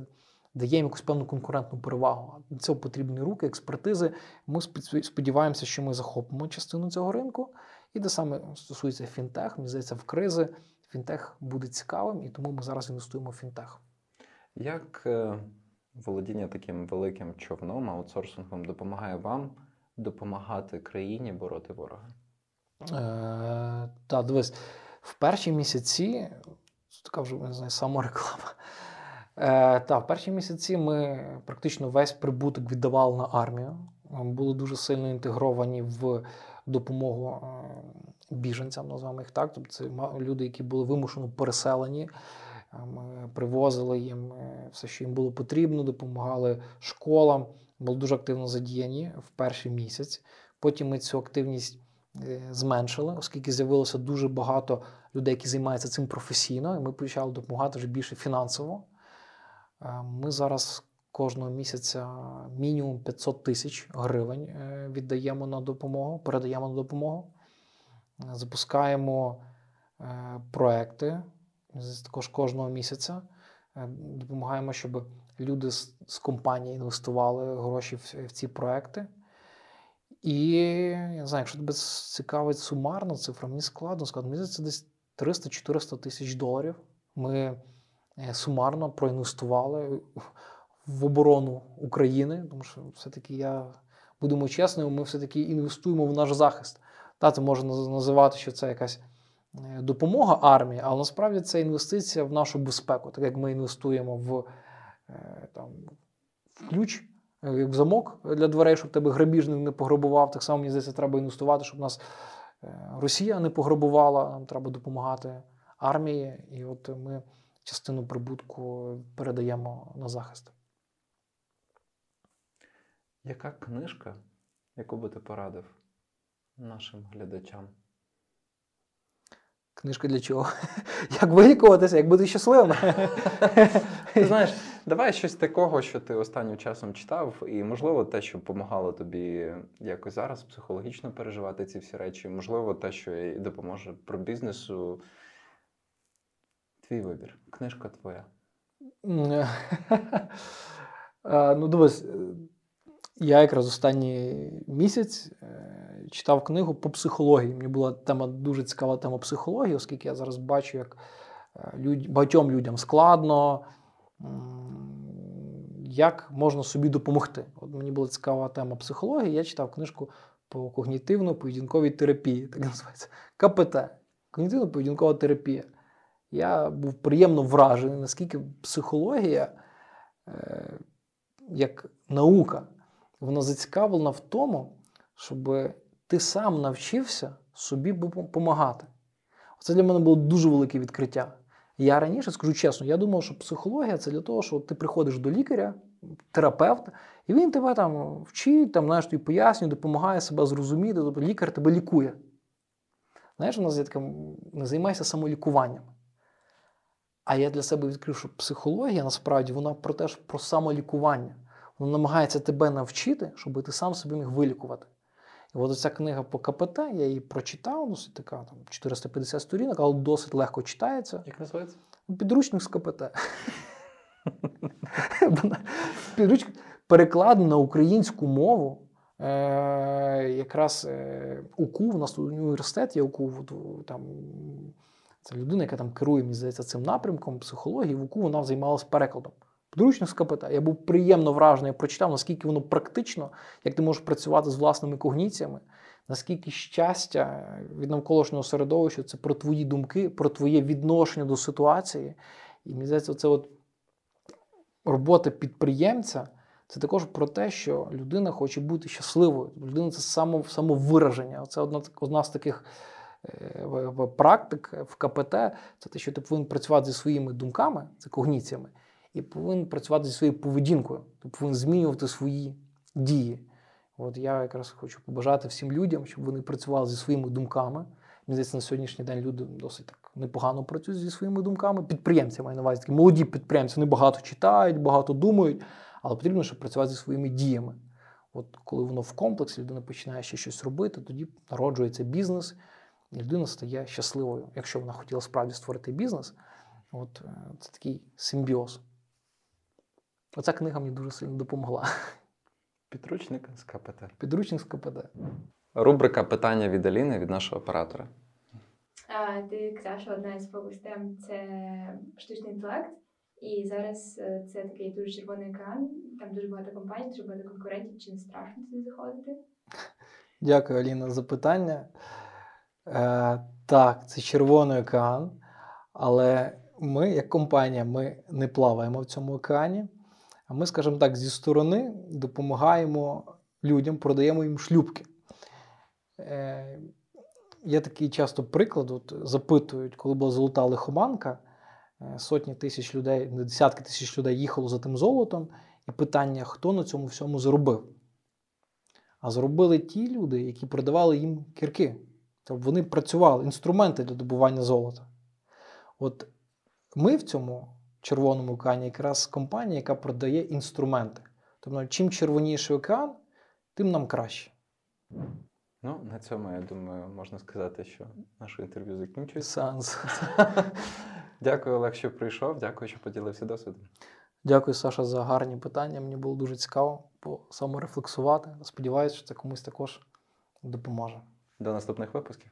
дає їм якусь певну конкурентну перевагу. Для цього потрібні руки, експертизи. Ми сподіваємося, що ми захопимо частину цього ринку. І те саме стосується фінтех, мені здається, в кризи фінтех буде цікавим, і тому ми зараз інвестуємо в фінтех. Як е, володіння таким великим човном, аутсорсингом допомагає вам допомагати країні бороти ворога? Е, Так, дивись, в перші місяці, така вже не знаю, самореклама. Е, Так, в перші місяці ми практично весь прибуток віддавали на армію. Були дуже сильно інтегровані в допомогу е, біженцям, називаємо їх так. Тобто це люди, які були вимушено переселені. Ми привозили їм е, все, що їм було потрібно, допомагали школам, були дуже активно задіяні в перший місяць. Потім ми цю активність е, зменшили, оскільки з'явилося дуже багато людей, які займаються цим професійно, і ми почали допомагати вже більше фінансово. Е, ми зараз кожного місяця мінімум 500 тисяч гривень віддаємо на допомогу, передаємо на допомогу, запускаємо проекти також кожного місяця. Е, допомагаємо, щоб люди з, компанії інвестували гроші в, ці проекти. І я не знаю, якщо тебе цікавить сумарна цифра, мені складно сказати, мені це десь 300-400 тисяч доларів. Ми е, сумарно проінвестували в оборону України, тому що все-таки я будемо чесними, ми все-таки інвестуємо в наш захист. Та, це можна називати, що це якась. Е, допомога армії, але насправді це інвестиція в нашу безпеку, так як ми інвестуємо в е, там, в ключ, е, в замок для дверей, щоб тебе грабіжник не пограбував. Так само мені здається, треба інвестувати, щоб нас Росія не пограбувала. Нам треба допомагати армії, і от ми частину прибутку передаємо на захист. Яка книжка, яку би ти порадив нашим глядачам? Книжка для чого? Як вилікуватися, як бути щасливим? Ти знаєш, давай щось такого, що ти останнім часом читав, і, можливо, те, що допомагало тобі якось зараз психологічно переживати ці всі речі, можливо, те, що і допоможе про бізнесу. Твій вибір. Книжка твоя. Ну, дивись, я якраз останній місяць е, читав книгу по психології. Мені була тема дуже цікава тема психології, оскільки я зараз бачу, як е, людь- багатьом людям складно. Як можна собі допомогти? От мені була цікава тема психології. Я читав книжку по когнітивно-поведінковій терапії, так називається КПТ. Когнітивно-поведінкова терапія. Я був приємно вражений, наскільки психологія, е, як наука, вона зацікавлена в тому, щоб ти сам навчився собі допомагати. Це для мене було дуже велике відкриття. Я раніше скажу чесно, я думав, що психологія це для того, що ти приходиш до лікаря, терапевта, і він тебе там вчить, там, знаєш, тобі пояснює, допомагає себе зрозуміти, тобто лікар тебе лікує. Знаєш, у нас є таке, не займайся самолікуванням. А я для себе відкрив, що психологія насправді вона про те про самолікування. Вона намагається тебе навчити, щоб ти сам собі міг вилікувати. І от ця книга по КПТ, я її прочитав, досить така там 450 сторінок, але досить легко читається. Як називається? Підручник з КПТ. Підручник перекладений на українську мову. Е, якраз е, УКУ, у нас тут університет є УКУ, там, це людина, яка там керує, мені здається, цим напрямком психології, в УКУ вона займалася перекладом. Підручник з КПТ. Я був приємно вражений, прочитав, наскільки воно практично, як ти можеш працювати з власними когніціями, наскільки щастя від навколишнього середовища це про твої думки, про твоє відношення до ситуації. І мені здається, це от робота підприємця це також про те, що людина хоче бути щасливою. Людина це само, самовираження. Це одна, одна з таких е, практик в КПТ. Це те, що ти повинен працювати зі своїми думками, це когніціями, і повинен працювати зі своєю поведінкою. Ти повинен змінювати свої дії. От я якраз хочу побажати всім людям, щоб вони працювали зі своїми думками. Мені здається, на сьогоднішній день люди досить так непогано працюють зі своїми думками. Підприємці маю на увазі такі молоді підприємці, вони багато читають, багато думають, але потрібно, щоб працювати зі своїми діями. От коли воно в комплексі, людина починає ще щось робити, тоді народжується бізнес, і людина стає щасливою. Якщо вона хотіла справді створити бізнес, от е, це такий симбіоз. Оця книга мені дуже сильно допомогла. Підручник з КПТ. Підручник з КПД. Рубрика питання від Аліни від нашого оператора. А, ти казав, що одна із фокус тем це штучний інтелект. І зараз е, це такий дуже червоний екран, там дуже багато компаній, дуже багато конкурентів. Чи не страшно туди заходити? Дякую, Аліна, за питання. Е, так, це червоний океан, але ми, як компанія, ми не плаваємо в цьому океані. А ми, скажімо так, зі сторони допомагаємо людям, продаємо їм шлюбки. Е, є такий часто приклад, от запитують, коли була золота лихоманка, е, сотні тисяч людей, десятки тисяч людей їхало за тим золотом, і питання, хто на цьому всьому заробив. А зробили ті люди, які продавали їм кірки. Тобто вони працювали, інструменти для добування золота. От ми в цьому червоному океані якраз компанія, яка продає інструменти. Тобто, чим червоніший океан, тим нам краще. Ну, на цьому, я думаю, можна сказати, що наше інтерв'ю закінчується. Сеанс. Дякую, Олег, що прийшов. Дякую, що поділився досвідом. Дякую, Саша, за гарні питання. Мені було дуже цікаво по- саморефлексувати. Сподіваюся, що це комусь також допоможе. До наступних випусків.